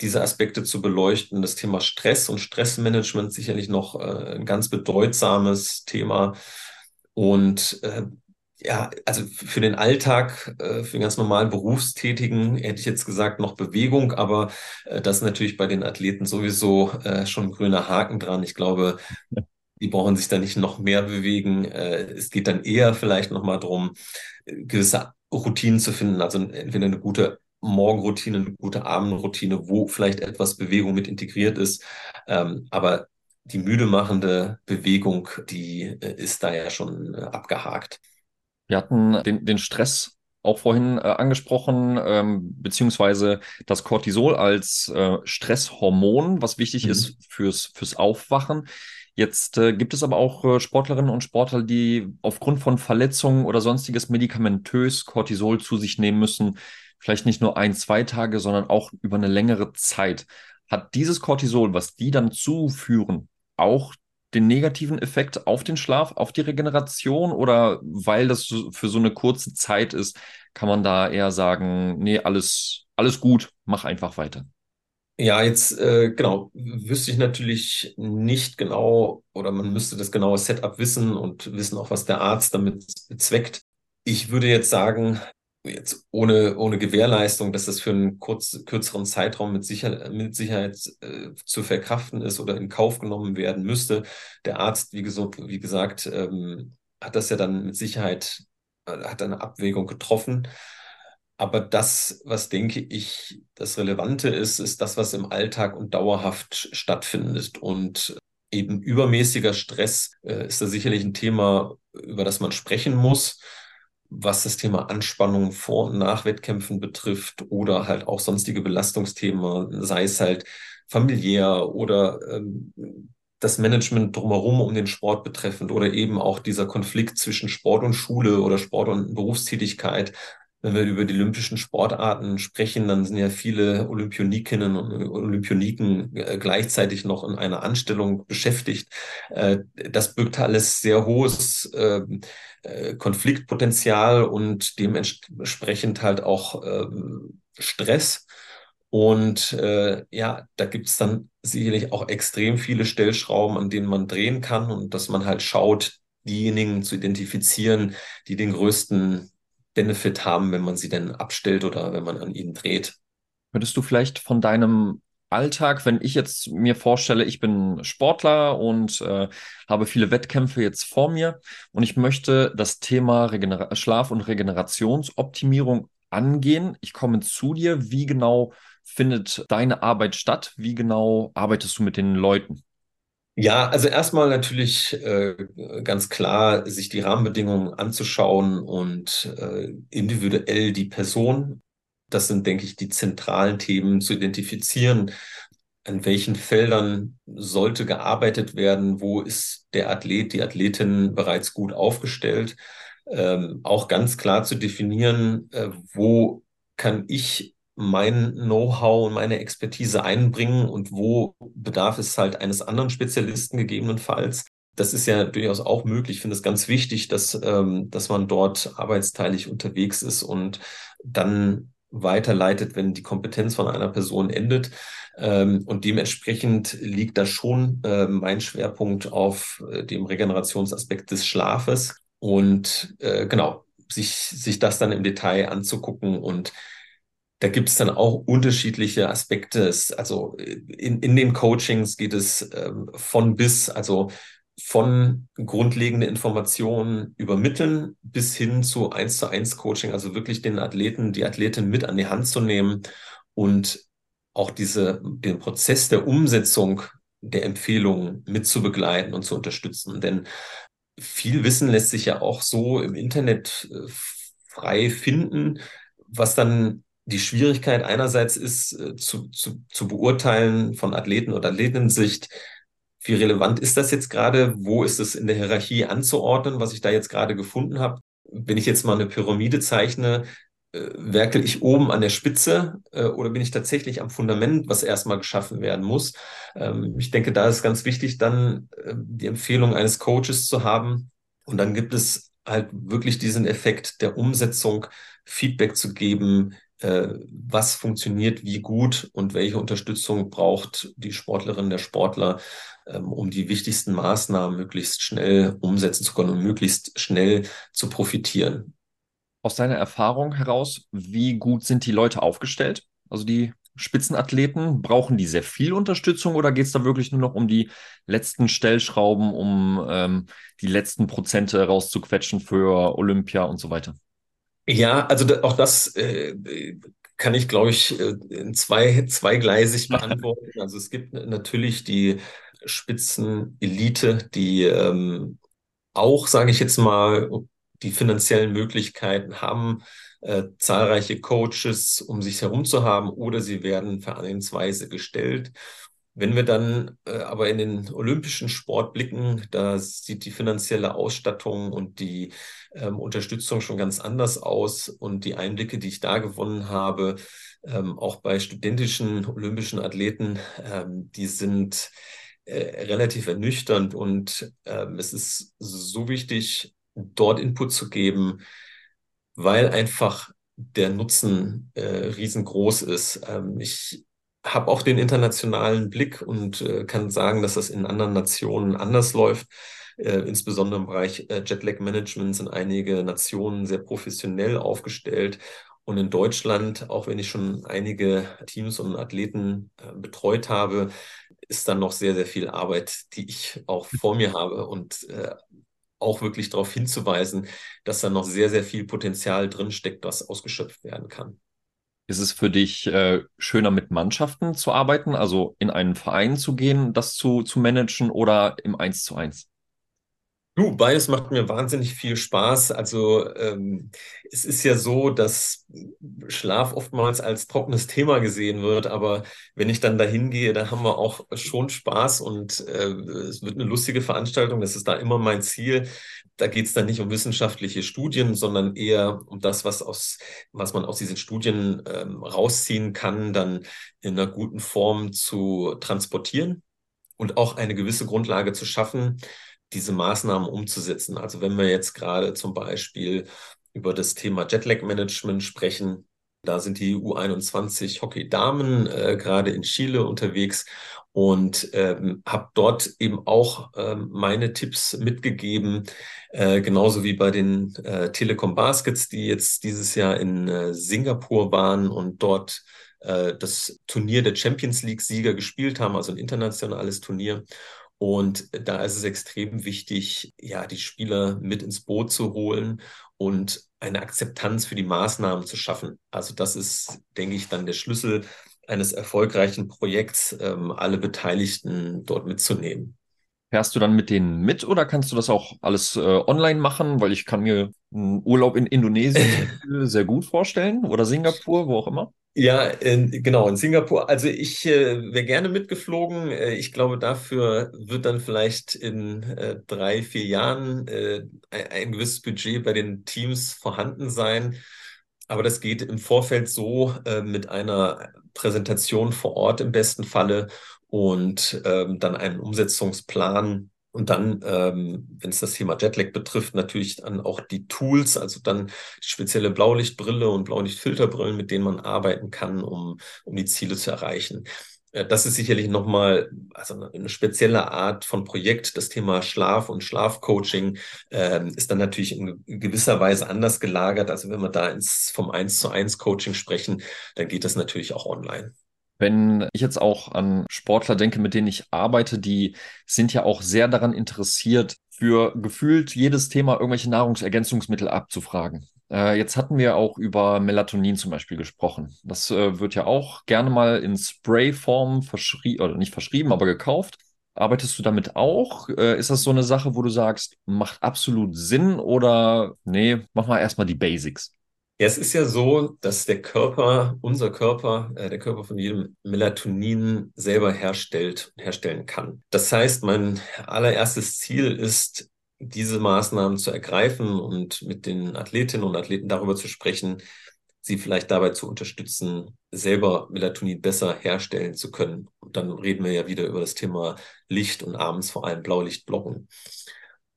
diese Aspekte zu beleuchten. Das Thema Stress und Stressmanagement sicherlich noch äh, ein ganz bedeutsames Thema und äh, ja, also für den Alltag, äh, für den ganz normalen Berufstätigen hätte ich jetzt gesagt noch Bewegung, aber äh, das ist natürlich bei den Athleten sowieso äh, schon ein grüner Haken dran. Ich glaube, die brauchen sich da nicht noch mehr bewegen. Äh, es geht dann eher vielleicht nochmal darum, gewisse Routinen zu finden, also entweder eine gute Morgenroutine, eine gute Abendroutine, wo vielleicht etwas Bewegung mit integriert ist. Ähm, aber die müde machende Bewegung, die äh, ist da ja schon äh, abgehakt. Wir hatten den, den Stress auch vorhin äh, angesprochen, ähm, beziehungsweise das Cortisol als äh, Stresshormon, was wichtig mhm. ist fürs, fürs Aufwachen. Jetzt äh, gibt es aber auch äh, Sportlerinnen und Sportler, die aufgrund von Verletzungen oder sonstiges medikamentös Cortisol zu sich nehmen müssen. Vielleicht nicht nur ein, zwei Tage, sondern auch über eine längere Zeit. Hat dieses Cortisol, was die dann zuführen, auch den negativen Effekt auf den Schlaf, auf die Regeneration oder weil das für so eine kurze Zeit ist, kann man da eher sagen, nee, alles, alles gut, mach einfach weiter. Ja, jetzt äh, genau, wüsste ich natürlich nicht genau oder man müsste das genaue Setup wissen und wissen auch, was der Arzt damit bezweckt. Ich würde jetzt sagen, jetzt ohne, ohne Gewährleistung, dass das für einen kurz, kürzeren Zeitraum mit, Sicher mit Sicherheit äh, zu verkraften ist oder in Kauf genommen werden müsste. Der Arzt, wie, gesagt, wie gesagt ähm, hat das ja dann mit Sicherheit, äh, hat eine Abwägung getroffen. Aber das, was denke ich, das Relevante ist, ist das, was im Alltag und dauerhaft stattfindet. Und eben übermäßiger Stress äh, ist da sicherlich ein Thema, über das man sprechen muss was das Thema Anspannung vor und nach Wettkämpfen betrifft oder halt auch sonstige Belastungsthemen, sei es halt familiär oder ähm, das Management drumherum um den Sport betreffend oder eben auch dieser Konflikt zwischen Sport und Schule oder Sport und Berufstätigkeit. wenn wir über die olympischen Sportarten sprechen, dann sind ja viele Olympionikinnen und Olympioniken äh, gleichzeitig noch in einer Anstellung beschäftigt. Äh, das birgt alles sehr hohes ähm, äh, Konfliktpotenzial und dementsprechend halt auch ähm, Stress. Und äh, ja, da gibt es dann sicherlich auch extrem viele Stellschrauben, an denen man drehen kann und dass man halt schaut, diejenigen zu identifizieren, die den größten Benefit haben, wenn man sie denn abstellt oder wenn man an ihnen dreht. Könntest du vielleicht von deinem Alltag, wenn ich jetzt mir vorstelle, ich bin Sportler und äh, habe viele Wettkämpfe jetzt vor mir und ich möchte das Thema Regener Schlaf- und Regenerationsoptimierung angehen. Ich komme zu dir. Wie genau findet deine Arbeit statt? Wie genau arbeitest du mit den Leuten? Ja, also erstmal natürlich äh, ganz klar, sich die Rahmenbedingungen anzuschauen und äh, individuell die Person. Das sind, denke ich, die zentralen Themen zu identifizieren. An welchen Feldern sollte gearbeitet werden? Wo ist der Athlet, die Athletin bereits gut aufgestellt? Ähm, auch ganz klar zu definieren, äh, wo kann ich mein Know-how und meine Expertise einbringen und wo bedarf es halt eines anderen Spezialisten gegebenenfalls. Das ist ja durchaus auch möglich. Ich finde es ganz wichtig, dass, ähm, dass man dort arbeitsteilig unterwegs ist und dann weiterleitet, wenn die Kompetenz von einer Person endet. Ähm, und dementsprechend liegt da schon äh, mein Schwerpunkt auf äh, dem Regenerationsaspekt des Schlafes und äh, genau, sich, sich das dann im Detail anzugucken und da gibt es dann auch unterschiedliche Aspekte. Also in, in den Coachings geht es ähm, von bis, also von grundlegende Informationen übermitteln bis hin zu eins zu eins Coaching, also wirklich den Athleten, die Athletin mit an die Hand zu nehmen und auch diese, den Prozess der Umsetzung der Empfehlungen mit zu begleiten und zu unterstützen. Denn viel Wissen lässt sich ja auch so im Internet äh, frei finden, was dann die Schwierigkeit einerseits ist, äh, zu, zu, zu beurteilen von Athleten oder Athletinnen-Sicht, wie relevant ist das jetzt gerade? Wo ist es in der Hierarchie anzuordnen, was ich da jetzt gerade gefunden habe? Wenn ich jetzt mal eine Pyramide zeichne, äh, werkel ich oben an der Spitze äh, oder bin ich tatsächlich am Fundament, was erstmal geschaffen werden muss? Ähm, ich denke, da ist ganz wichtig, dann äh, die Empfehlung eines Coaches zu haben. Und dann gibt es halt wirklich diesen Effekt der Umsetzung, Feedback zu geben, was funktioniert wie gut und welche Unterstützung braucht die Sportlerin, der Sportler, ähm, um die wichtigsten Maßnahmen möglichst schnell umsetzen zu können und möglichst schnell zu profitieren. Aus deiner Erfahrung heraus, wie gut sind die Leute aufgestellt? Also die Spitzenathleten, brauchen die sehr viel Unterstützung oder geht es da wirklich nur noch um die letzten Stellschrauben, um ähm, die letzten Prozente rauszuquetschen für Olympia und so weiter? Ja, also da, auch das äh, kann ich, glaube ich, äh, in zwei, zweigleisig beantworten. Also es gibt natürlich die Spitzenelite, die ähm, auch, sage ich jetzt mal, die finanziellen Möglichkeiten haben, äh, zahlreiche Coaches um sich herum zu haben oder sie werden vereinsweise gestellt. Wenn wir dann äh, aber in den olympischen Sport blicken, da sieht die finanzielle Ausstattung und die ähm, Unterstützung schon ganz anders aus. Und die Einblicke, die ich da gewonnen habe, ähm, auch bei studentischen olympischen Athleten, ähm, die sind äh, relativ ernüchternd. Und ähm, es ist so wichtig, dort Input zu geben, weil einfach der Nutzen äh, riesengroß ist. Ähm, ich habe auch den internationalen Blick und äh, kann sagen, dass das in anderen Nationen anders läuft. Äh, insbesondere im Bereich äh, Jetlag-Management sind einige Nationen sehr professionell aufgestellt. Und in Deutschland, auch wenn ich schon einige Teams und Athleten äh, betreut habe, ist dann noch sehr, sehr viel Arbeit, die ich auch vor mir habe und äh, auch wirklich darauf hinzuweisen, dass da noch sehr, sehr viel Potenzial drinsteckt, das ausgeschöpft werden kann. Ist es für dich äh, schöner mit Mannschaften zu arbeiten, also in einen Verein zu gehen, das zu, zu managen oder im Eins zu eins? Du, beides macht mir wahnsinnig viel Spaß. Also ähm, es ist ja so, dass Schlaf oftmals als trockenes Thema gesehen wird, aber wenn ich dann dahin gehe, dann haben wir auch schon Spaß und äh, es wird eine lustige Veranstaltung. Das ist da immer mein Ziel. Da geht es dann nicht um wissenschaftliche Studien, sondern eher um das, was aus, was man aus diesen Studien ähm, rausziehen kann, dann in einer guten Form zu transportieren und auch eine gewisse Grundlage zu schaffen diese Maßnahmen umzusetzen. Also wenn wir jetzt gerade zum Beispiel über das Thema Jetlag-Management sprechen, da sind die U21 Hockey-Damen äh, gerade in Chile unterwegs und ähm, habe dort eben auch ähm, meine Tipps mitgegeben, äh, genauso wie bei den äh, Telekom Baskets, die jetzt dieses Jahr in äh, Singapur waren und dort äh, das Turnier der Champions League-Sieger gespielt haben, also ein internationales Turnier. Und da ist es extrem wichtig, ja, die Spieler mit ins Boot zu holen und eine Akzeptanz für die Maßnahmen zu schaffen. Also das ist, denke ich, dann der Schlüssel eines erfolgreichen Projekts, ähm, alle Beteiligten dort mitzunehmen. Fährst du dann mit denen mit oder kannst du das auch alles äh, online machen? Weil ich kann mir einen Urlaub in Indonesien sehr gut vorstellen oder Singapur, wo auch immer. Ja, in, genau, in Singapur. Also ich äh, wäre gerne mitgeflogen. Äh, ich glaube, dafür wird dann vielleicht in äh, drei, vier Jahren äh, ein, ein, gewisses Budget bei den Teams vorhanden sein. Aber das geht im Vorfeld so äh, mit einer Präsentation vor Ort im besten Falle und ähm, dann einen Umsetzungsplan und dann, ähm, wenn es das Thema Jetlag betrifft, natürlich dann auch die Tools, also dann spezielle Blaulichtbrille und Blaulichtfilterbrillen, mit denen man arbeiten kann, um, um die Ziele zu erreichen. Äh, das ist sicherlich nochmal also eine spezielle Art von Projekt. Das Thema Schlaf und Schlafcoaching äh, ist dann natürlich in gewisser Weise anders gelagert. Also wenn wir da ins, vom 1 zu 1 Coaching sprechen, dann geht das natürlich auch online. Wenn ich jetzt auch an Sportler denke, mit denen ich arbeite, die sind ja auch sehr daran interessiert, für gefühlt jedes Thema irgendwelche Nahrungsergänzungsmittel abzufragen. Äh, jetzt hatten wir auch über Melatonin zum Beispiel gesprochen. Das äh, wird ja auch gerne mal in Sprayform verschrieben, oder nicht verschrieben, aber gekauft. Arbeitest du damit auch? Äh, ist das so eine Sache, wo du sagst, macht absolut Sinn oder nee, mach mal erstmal die Basics? Ja, es ist ja so, dass der Körper, unser Körper, äh, der Körper von jedem Melatonin selber herstellt, herstellen kann. Das heißt, mein allererstes Ziel ist, diese Maßnahmen zu ergreifen und mit den Athletinnen und Athleten darüber zu sprechen, sie vielleicht dabei zu unterstützen, selber Melatonin besser herstellen zu können. Und dann reden wir ja wieder über das Thema Licht und abends vor allem Blaulichtblocken.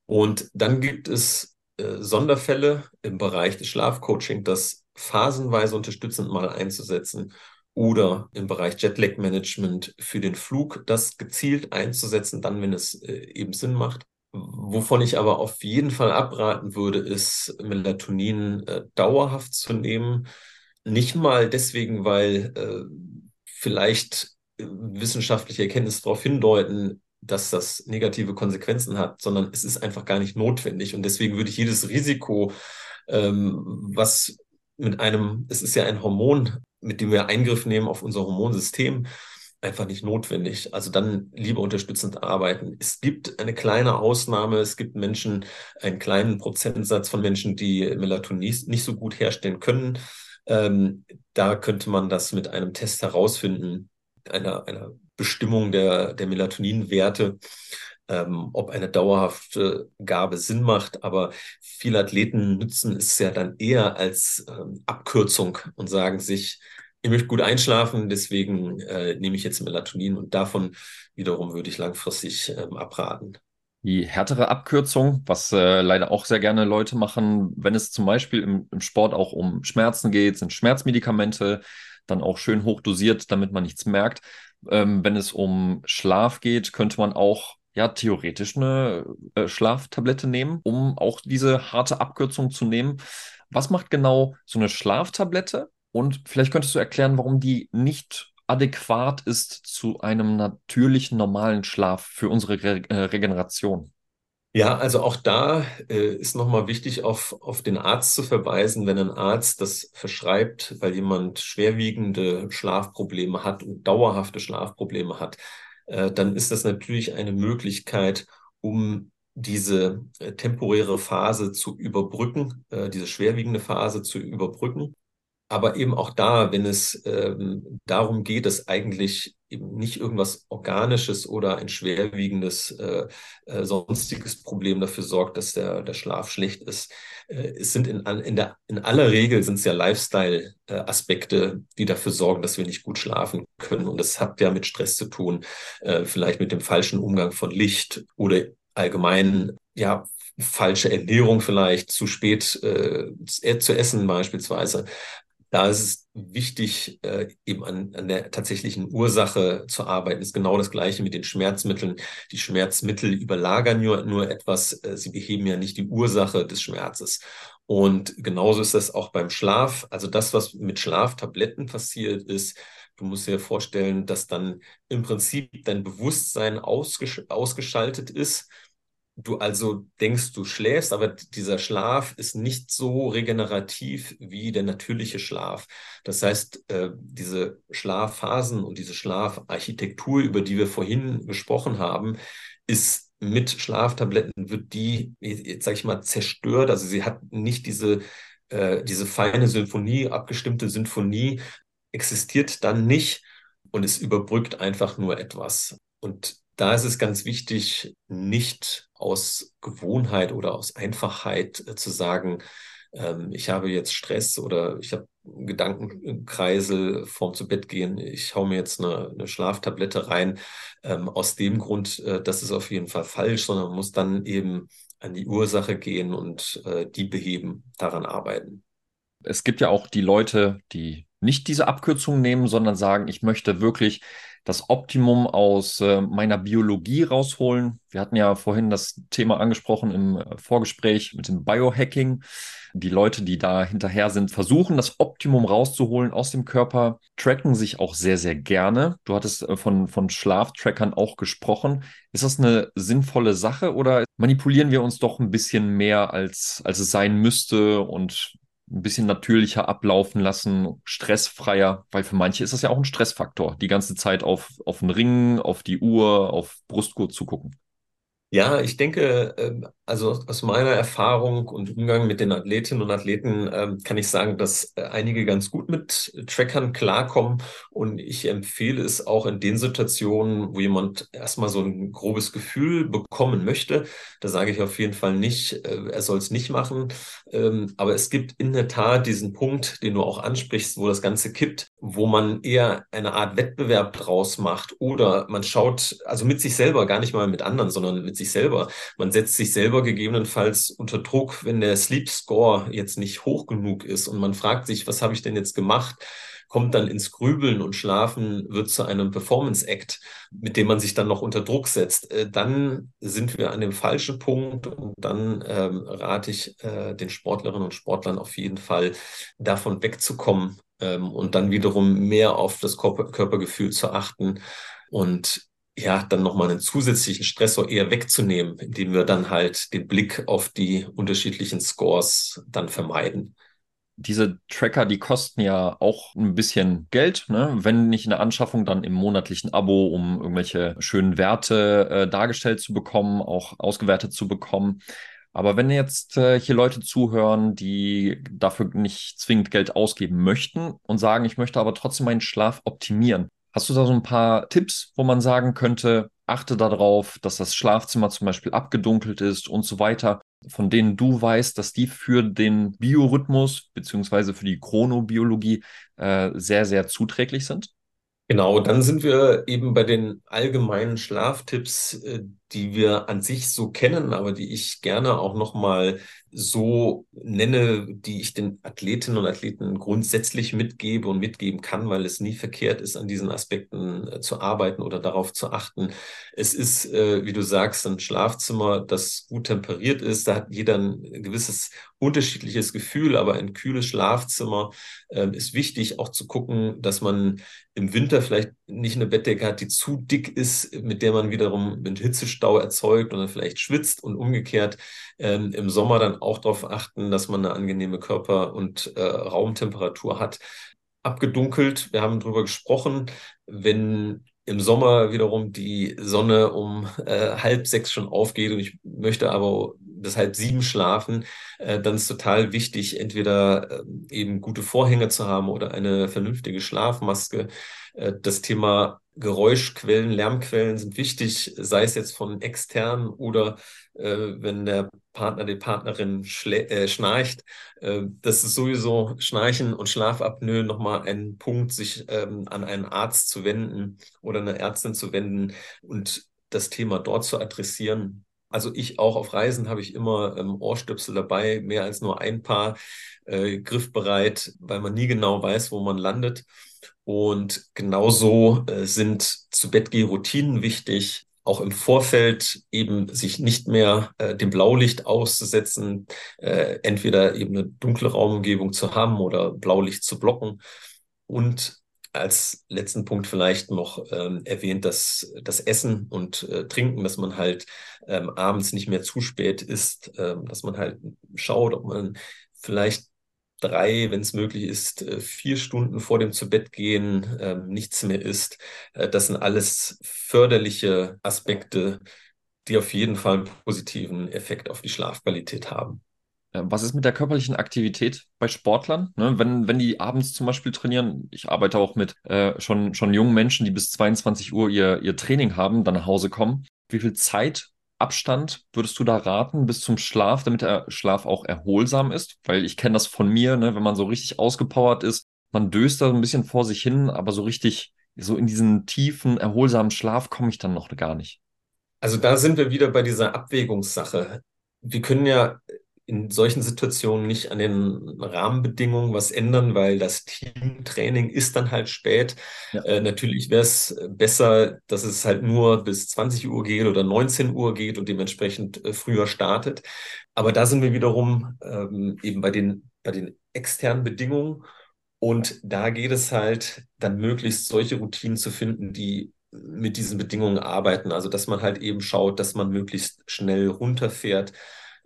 Und dann gibt es äh, Sonderfälle im Bereich des Schlafcoaching, das phasenweise unterstützend mal einzusetzen oder im Bereich Jetlag-Management für den Flug das gezielt einzusetzen, dann, wenn es äh, eben Sinn macht. Wovon ich aber auf jeden Fall abraten würde, ist Melatonin äh, dauerhaft zu nehmen. Nicht mal deswegen, weil äh, vielleicht äh, wissenschaftliche Erkenntnisse darauf hindeuten, dass das negative Konsequenzen hat, sondern es ist einfach gar nicht notwendig. Und deswegen würde ich jedes Risiko, ähm, was mit einem, es ist ja ein Hormon, mit dem wir Eingriff nehmen auf unser Hormonsystem, einfach nicht notwendig. Also dann lieber unterstützend arbeiten. Es gibt eine kleine Ausnahme. Es gibt Menschen, einen kleinen Prozentsatz von Menschen, die Melatonin nicht so gut herstellen können. Ähm, da könnte man das mit einem Test herausfinden, einer, einer Bestimmung der, der Melatoninwerte, ähm, ob eine dauerhafte Gabe Sinn macht. Aber viele Athleten nutzen es ja dann eher als ähm, Abkürzung und sagen sich, ich möchte gut einschlafen, deswegen äh, nehme ich jetzt Melatonin und davon wiederum würde ich langfristig ähm, abraten. Die härtere Abkürzung, was äh, leider auch sehr gerne Leute machen, wenn es zum Beispiel im, im Sport auch um Schmerzen geht, sind Schmerzmedikamente dann auch schön hoch dosiert, damit man nichts merkt. Ähm, wenn es um Schlaf geht, könnte man auch ja theoretisch eine äh, Schlaftablette nehmen, um auch diese harte Abkürzung zu nehmen. Was macht genau so eine Schlaftablette? Und vielleicht könntest du erklären, warum die nicht adäquat ist zu einem natürlichen, normalen Schlaf für unsere Re äh, Regeneration. Ja, also auch da äh, ist nochmal wichtig, auf, auf den Arzt zu verweisen, wenn ein Arzt das verschreibt, weil jemand schwerwiegende Schlafprobleme hat und dauerhafte Schlafprobleme hat, äh, dann ist das natürlich eine Möglichkeit, um diese äh, temporäre Phase zu überbrücken, äh, diese schwerwiegende Phase zu überbrücken. Aber eben auch da, wenn es ähm, darum geht, dass eigentlich eben nicht irgendwas Organisches oder ein schwerwiegendes äh, äh, sonstiges Problem dafür sorgt, dass der, der Schlaf schlecht ist. Äh, es sind in, in, der, in aller Regel sind es ja Lifestyle-Aspekte, die dafür sorgen, dass wir nicht gut schlafen können. Und das hat ja mit Stress zu tun, äh, vielleicht mit dem falschen Umgang von Licht oder allgemein, ja, falsche Ernährung vielleicht, zu spät äh, zu essen beispielsweise da ist es wichtig, äh, eben an, an der tatsächlichen Ursache zu arbeiten. Das ist genau das Gleiche mit den Schmerzmitteln. Die Schmerzmittel überlagern nur, nur etwas. Äh, sie beheben ja nicht die Ursache des Schmerzes. Und genauso ist das auch beim Schlaf. Also das, was mit Schlaftabletten passiert ist, du musst dir vorstellen, dass dann im Prinzip dein Bewusstsein ausgesch ausgeschaltet ist du also denkst, du schläfst, aber dieser Schlaf ist nicht so regenerativ wie der natürliche Schlaf. Das heißt, äh, diese Schlafphasen und diese Schlafarchitektur, über die wir vorhin gesprochen haben, ist mit Schlaftabletten wird die, jetzt sage ich mal, zerstört. Also sie hat nicht diese, äh, diese feine Symphonie, abgestimmte Sinfonie, existiert dann nicht und es überbrückt einfach nur etwas. Und da ist es ganz wichtig, nicht aus Gewohnheit oder aus Einfachheit äh, zu sagen, ähm, ich habe jetzt Stress oder ich habe Gedankenkreisel vorm zu Bett gehen, ich hau mir jetzt eine, eine Schlaftablette rein. Ähm, aus dem Grund, äh, das ist auf jeden Fall falsch, sondern man muss dann eben an die Ursache gehen und äh, die beheben, daran arbeiten. Es gibt ja auch die Leute, die nicht diese Abkürzung nehmen, sondern sagen, ich möchte wirklich das Optimum aus äh, meiner Biologie rausholen. Wir hatten ja vorhin das Thema angesprochen im äh, Vorgespräch mit dem Biohacking. Die Leute, die da hinterher sind, versuchen das Optimum rauszuholen aus dem Körper, tracken sich auch sehr, sehr gerne. Du hattest äh, von, von Schlaftrackern auch gesprochen. Ist das eine sinnvolle Sache oder manipulieren wir uns doch ein bisschen mehr, als, als es sein müsste und ein bisschen natürlicher ablaufen lassen, stressfreier, weil für manche ist das ja auch ein Stressfaktor, die ganze Zeit auf, auf den Ring, auf die Uhr, auf Brustgurt zu gucken. Ja, ich denke, ähm, also aus meiner Erfahrung und Umgang mit den Athletinnen und Athleten ähm, kann ich sagen, dass äh, einige ganz gut mit Trackern klarkommen. Und ich empfehle es auch in den Situationen, wo jemand erstmal so ein grobes Gefühl bekommen möchte. Da sage ich auf jeden Fall nicht, äh, er soll es nicht machen. Ähm, aber es gibt in der Tat diesen Punkt, den du auch ansprichst, wo das Ganze kippt, wo man eher eine Art Wettbewerb draus macht oder man schaut, also mit sich selber, gar nicht mal mit anderen, sondern mit sich selber. Man setzt sich selber gegebenenfalls unter Druck, wenn der Sleep Score jetzt nicht hoch genug ist und man fragt sich, was habe ich denn jetzt gemacht? kommt dann ins Grübeln und Schlafen wird zu einem Performance-Act, mit dem man sich dann noch unter Druck setzt, äh, dann sind wir an dem falschen Punkt und dann ähm, rate ich äh, den Sportlerinnen und Sportlern auf jeden Fall davon wegzukommen ähm, und dann wiederum mehr auf das Körper Körpergefühl zu achten und ja, dann nochmal einen zusätzlichen Stressor eher wegzunehmen, indem wir dann halt den Blick auf die unterschiedlichen Scores dann vermeiden. Diese Tracker, die kosten ja auch ein bisschen Geld, ne? wenn nicht in der Anschaffung, dann im monatlichen Abo, um irgendwelche schönen Werte äh, dargestellt zu bekommen, auch ausgewertet zu bekommen. Aber wenn jetzt äh, hier Leute zuhören, die dafür nicht zwingend Geld ausgeben möchten und sagen, ich möchte aber trotzdem meinen Schlaf optimieren, Hast du da so ein paar Tipps, wo man sagen könnte, achte darauf, dass das Schlafzimmer zum Beispiel abgedunkelt ist und so weiter, von denen du weißt, dass die für den Biorhythmus beziehungsweise für die Chronobiologie äh, sehr, sehr zuträglich sind? Genau, dann sind wir eben bei den allgemeinen Schlaftipps, äh, die wir an sich so kennen, aber die ich gerne auch nochmal so nenne, die ich den Athletinnen und Athleten grundsätzlich mitgebe und mitgeben kann, weil es nie verkehrt ist, an diesen Aspekten äh, zu arbeiten oder darauf zu achten. Es ist, äh, wie du sagst, ein Schlafzimmer, das gut temperiert ist. Da hat jeder ein gewisses unterschiedliches Gefühl, aber ein kühles Schlafzimmer äh, ist wichtig, auch zu gucken, dass man im Winter vielleicht nicht eine Bettdecke hat, die zu dick ist, mit der man wiederum mit Hitzestau erzeugt und dann vielleicht schwitzt und umgekehrt ähm, im Sommer dann auch darauf achten, dass man eine angenehme Körper- und äh, Raumtemperatur hat. Abgedunkelt, wir haben darüber gesprochen, wenn im Sommer wiederum die Sonne um äh, halb sechs schon aufgeht und ich möchte aber bis halb sieben schlafen, äh, dann ist total wichtig, entweder äh, eben gute Vorhänge zu haben oder eine vernünftige Schlafmaske. Äh, das Thema Geräuschquellen, Lärmquellen sind wichtig, sei es jetzt von extern oder äh, wenn der Partner, die Partnerin äh, schnarcht. Äh, das ist sowieso Schnarchen und Schlafapnoe nochmal ein Punkt, sich ähm, an einen Arzt zu wenden oder eine Ärztin zu wenden und das Thema dort zu adressieren. Also ich auch auf Reisen habe ich immer ähm, Ohrstöpsel dabei, mehr als nur ein Paar, äh, griffbereit, weil man nie genau weiß, wo man landet. Und genauso äh, sind zu Bettgeh-Routinen wichtig, auch im Vorfeld eben sich nicht mehr äh, dem Blaulicht auszusetzen, äh, entweder eben eine dunkle Raumumgebung zu haben oder Blaulicht zu blocken. Und als letzten Punkt vielleicht noch ähm, erwähnt, dass das Essen und äh, Trinken, dass man halt ähm, abends nicht mehr zu spät isst, ähm, dass man halt schaut, ob man vielleicht drei, wenn es möglich ist, äh, vier Stunden vor dem Zubettgehen äh, nichts mehr isst. Äh, das sind alles förderliche Aspekte, die auf jeden Fall einen positiven Effekt auf die Schlafqualität haben. Äh, was ist mit der körperlichen Aktivität bei Sportlern? Ne, wenn, wenn die abends zum Beispiel trainieren, ich arbeite auch mit äh, schon, schon jungen Menschen, die bis 22 Uhr ihr, ihr Training haben, dann nach Hause kommen. Wie viel Zeit Abstand würdest du da raten bis zum Schlaf, damit der Schlaf auch erholsam ist? Weil ich kenne das von mir, ne, wenn man so richtig ausgepowert ist, man döst da ein bisschen vor sich hin, aber so richtig, so in diesen tiefen, erholsamen Schlaf komme ich dann noch gar nicht. Also da sind wir wieder bei dieser Abwägungssache. Wir können ja in solchen Situationen nicht an den Rahmenbedingungen was ändern, weil das Teamtraining ist dann halt spät. Ja. Äh, natürlich wäre es besser, dass es halt nur bis 20 Uhr geht oder 19 Uhr geht und dementsprechend äh, früher startet. Aber da sind wir wiederum ähm, eben bei den, bei den externen Bedingungen. Und da geht es halt dann möglichst solche Routinen zu finden, die mit diesen Bedingungen arbeiten. Also dass man halt eben schaut, dass man möglichst schnell runterfährt, äh,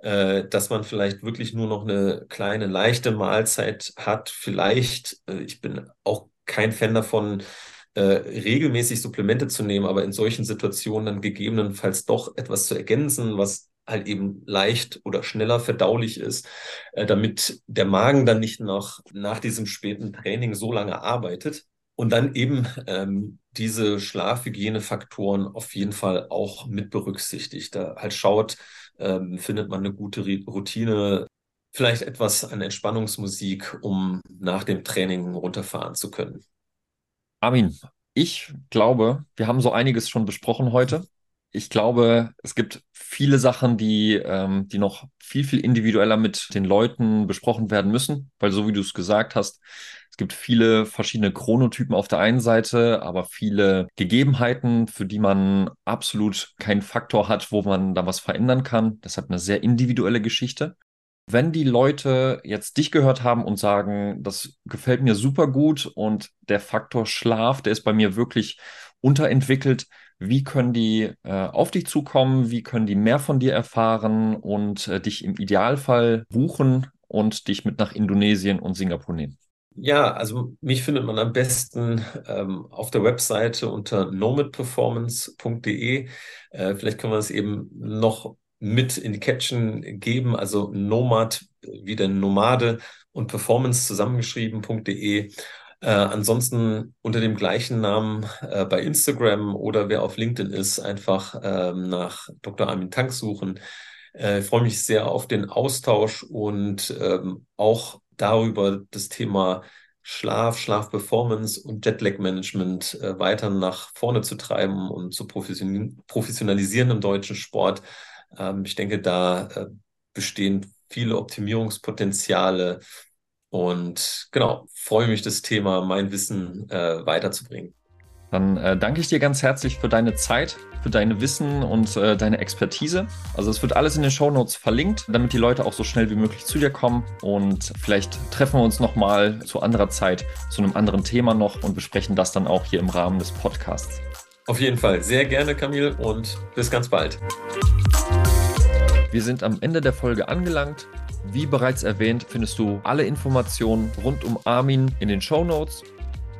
dass man vielleicht wirklich nur noch eine kleine, leichte Mahlzeit hat. Vielleicht, äh, ich bin auch kein Fan davon, äh, regelmäßig Supplemente zu nehmen, aber in solchen Situationen dann gegebenenfalls doch etwas zu ergänzen, was halt eben leicht oder schneller verdaulich ist, äh, damit der Magen dann nicht noch nach diesem späten Training so lange arbeitet. Und dann eben ähm, diese Schlafhygienefaktoren auf jeden Fall auch mit berücksichtigt. Da halt schaut, ähm, findet man eine gute Routine, vielleicht etwas an Entspannungsmusik, um nach dem Training runterfahren zu können. Armin, ich glaube, wir haben so einiges schon besprochen heute. Ich glaube, es gibt viele Sachen, die, ähm, die noch viel, viel individueller mit den Leuten besprochen werden müssen, weil so wie du es gesagt hast, gibt viele verschiedene Chronotypen auf der einen Seite, aber viele Gegebenheiten, für die man absolut keinen Faktor hat, wo man da was verändern kann. Deshalb eine sehr individuelle Geschichte. Wenn die Leute jetzt dich gehört haben und sagen, das gefällt mir super gut und der Faktor Schlaf, der ist bei mir wirklich unterentwickelt, wie können die äh, auf dich zukommen? Wie können die mehr von dir erfahren und äh, dich im Idealfall buchen und dich mit nach Indonesien und Singapur nehmen? Ja, also mich findet man am besten ähm, auf der Webseite unter nomadperformance.de. Äh, vielleicht können wir es eben noch mit in die Caption geben, also Nomad wie der Nomade und Performance zusammengeschrieben.de. Äh, ansonsten unter dem gleichen Namen äh, bei Instagram oder wer auf LinkedIn ist, einfach ähm, nach Dr. Armin Tank suchen. Äh, ich freue mich sehr auf den Austausch und ähm, auch darüber das Thema Schlaf, Schlafperformance und Jetlag-Management äh, weiter nach vorne zu treiben und zu professionalisieren im deutschen Sport. Ähm, ich denke, da äh, bestehen viele Optimierungspotenziale und genau, freue mich, das Thema, mein Wissen äh, weiterzubringen. Dann äh, danke ich dir ganz herzlich für deine Zeit, für deine Wissen und äh, deine Expertise. Also es wird alles in den Show Notes verlinkt, damit die Leute auch so schnell wie möglich zu dir kommen. Und vielleicht treffen wir uns nochmal zu anderer Zeit zu einem anderen Thema noch und besprechen das dann auch hier im Rahmen des Podcasts. Auf jeden Fall sehr gerne, Camille, und bis ganz bald. Wir sind am Ende der Folge angelangt. Wie bereits erwähnt, findest du alle Informationen rund um Armin in den Show Notes.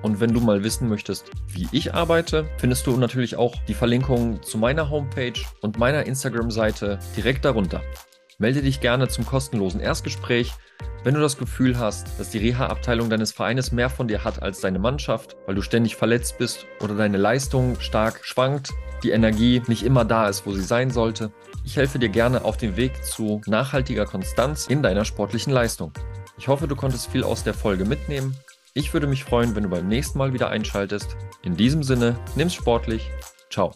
Und wenn du mal wissen möchtest, wie ich arbeite, findest du natürlich auch die Verlinkung zu meiner Homepage und meiner Instagram-Seite direkt darunter. Melde dich gerne zum kostenlosen Erstgespräch, wenn du das Gefühl hast, dass die Reha-Abteilung deines Vereines mehr von dir hat als deine Mannschaft, weil du ständig verletzt bist oder deine Leistung stark schwankt, die Energie nicht immer da ist, wo sie sein sollte. Ich helfe dir gerne auf dem Weg zu nachhaltiger Konstanz in deiner sportlichen Leistung. Ich hoffe, du konntest viel aus der Folge mitnehmen ich würde mich freuen, wenn du beim nächsten Mal wieder einschaltest. In diesem Sinne, nimm's sportlich. Ciao.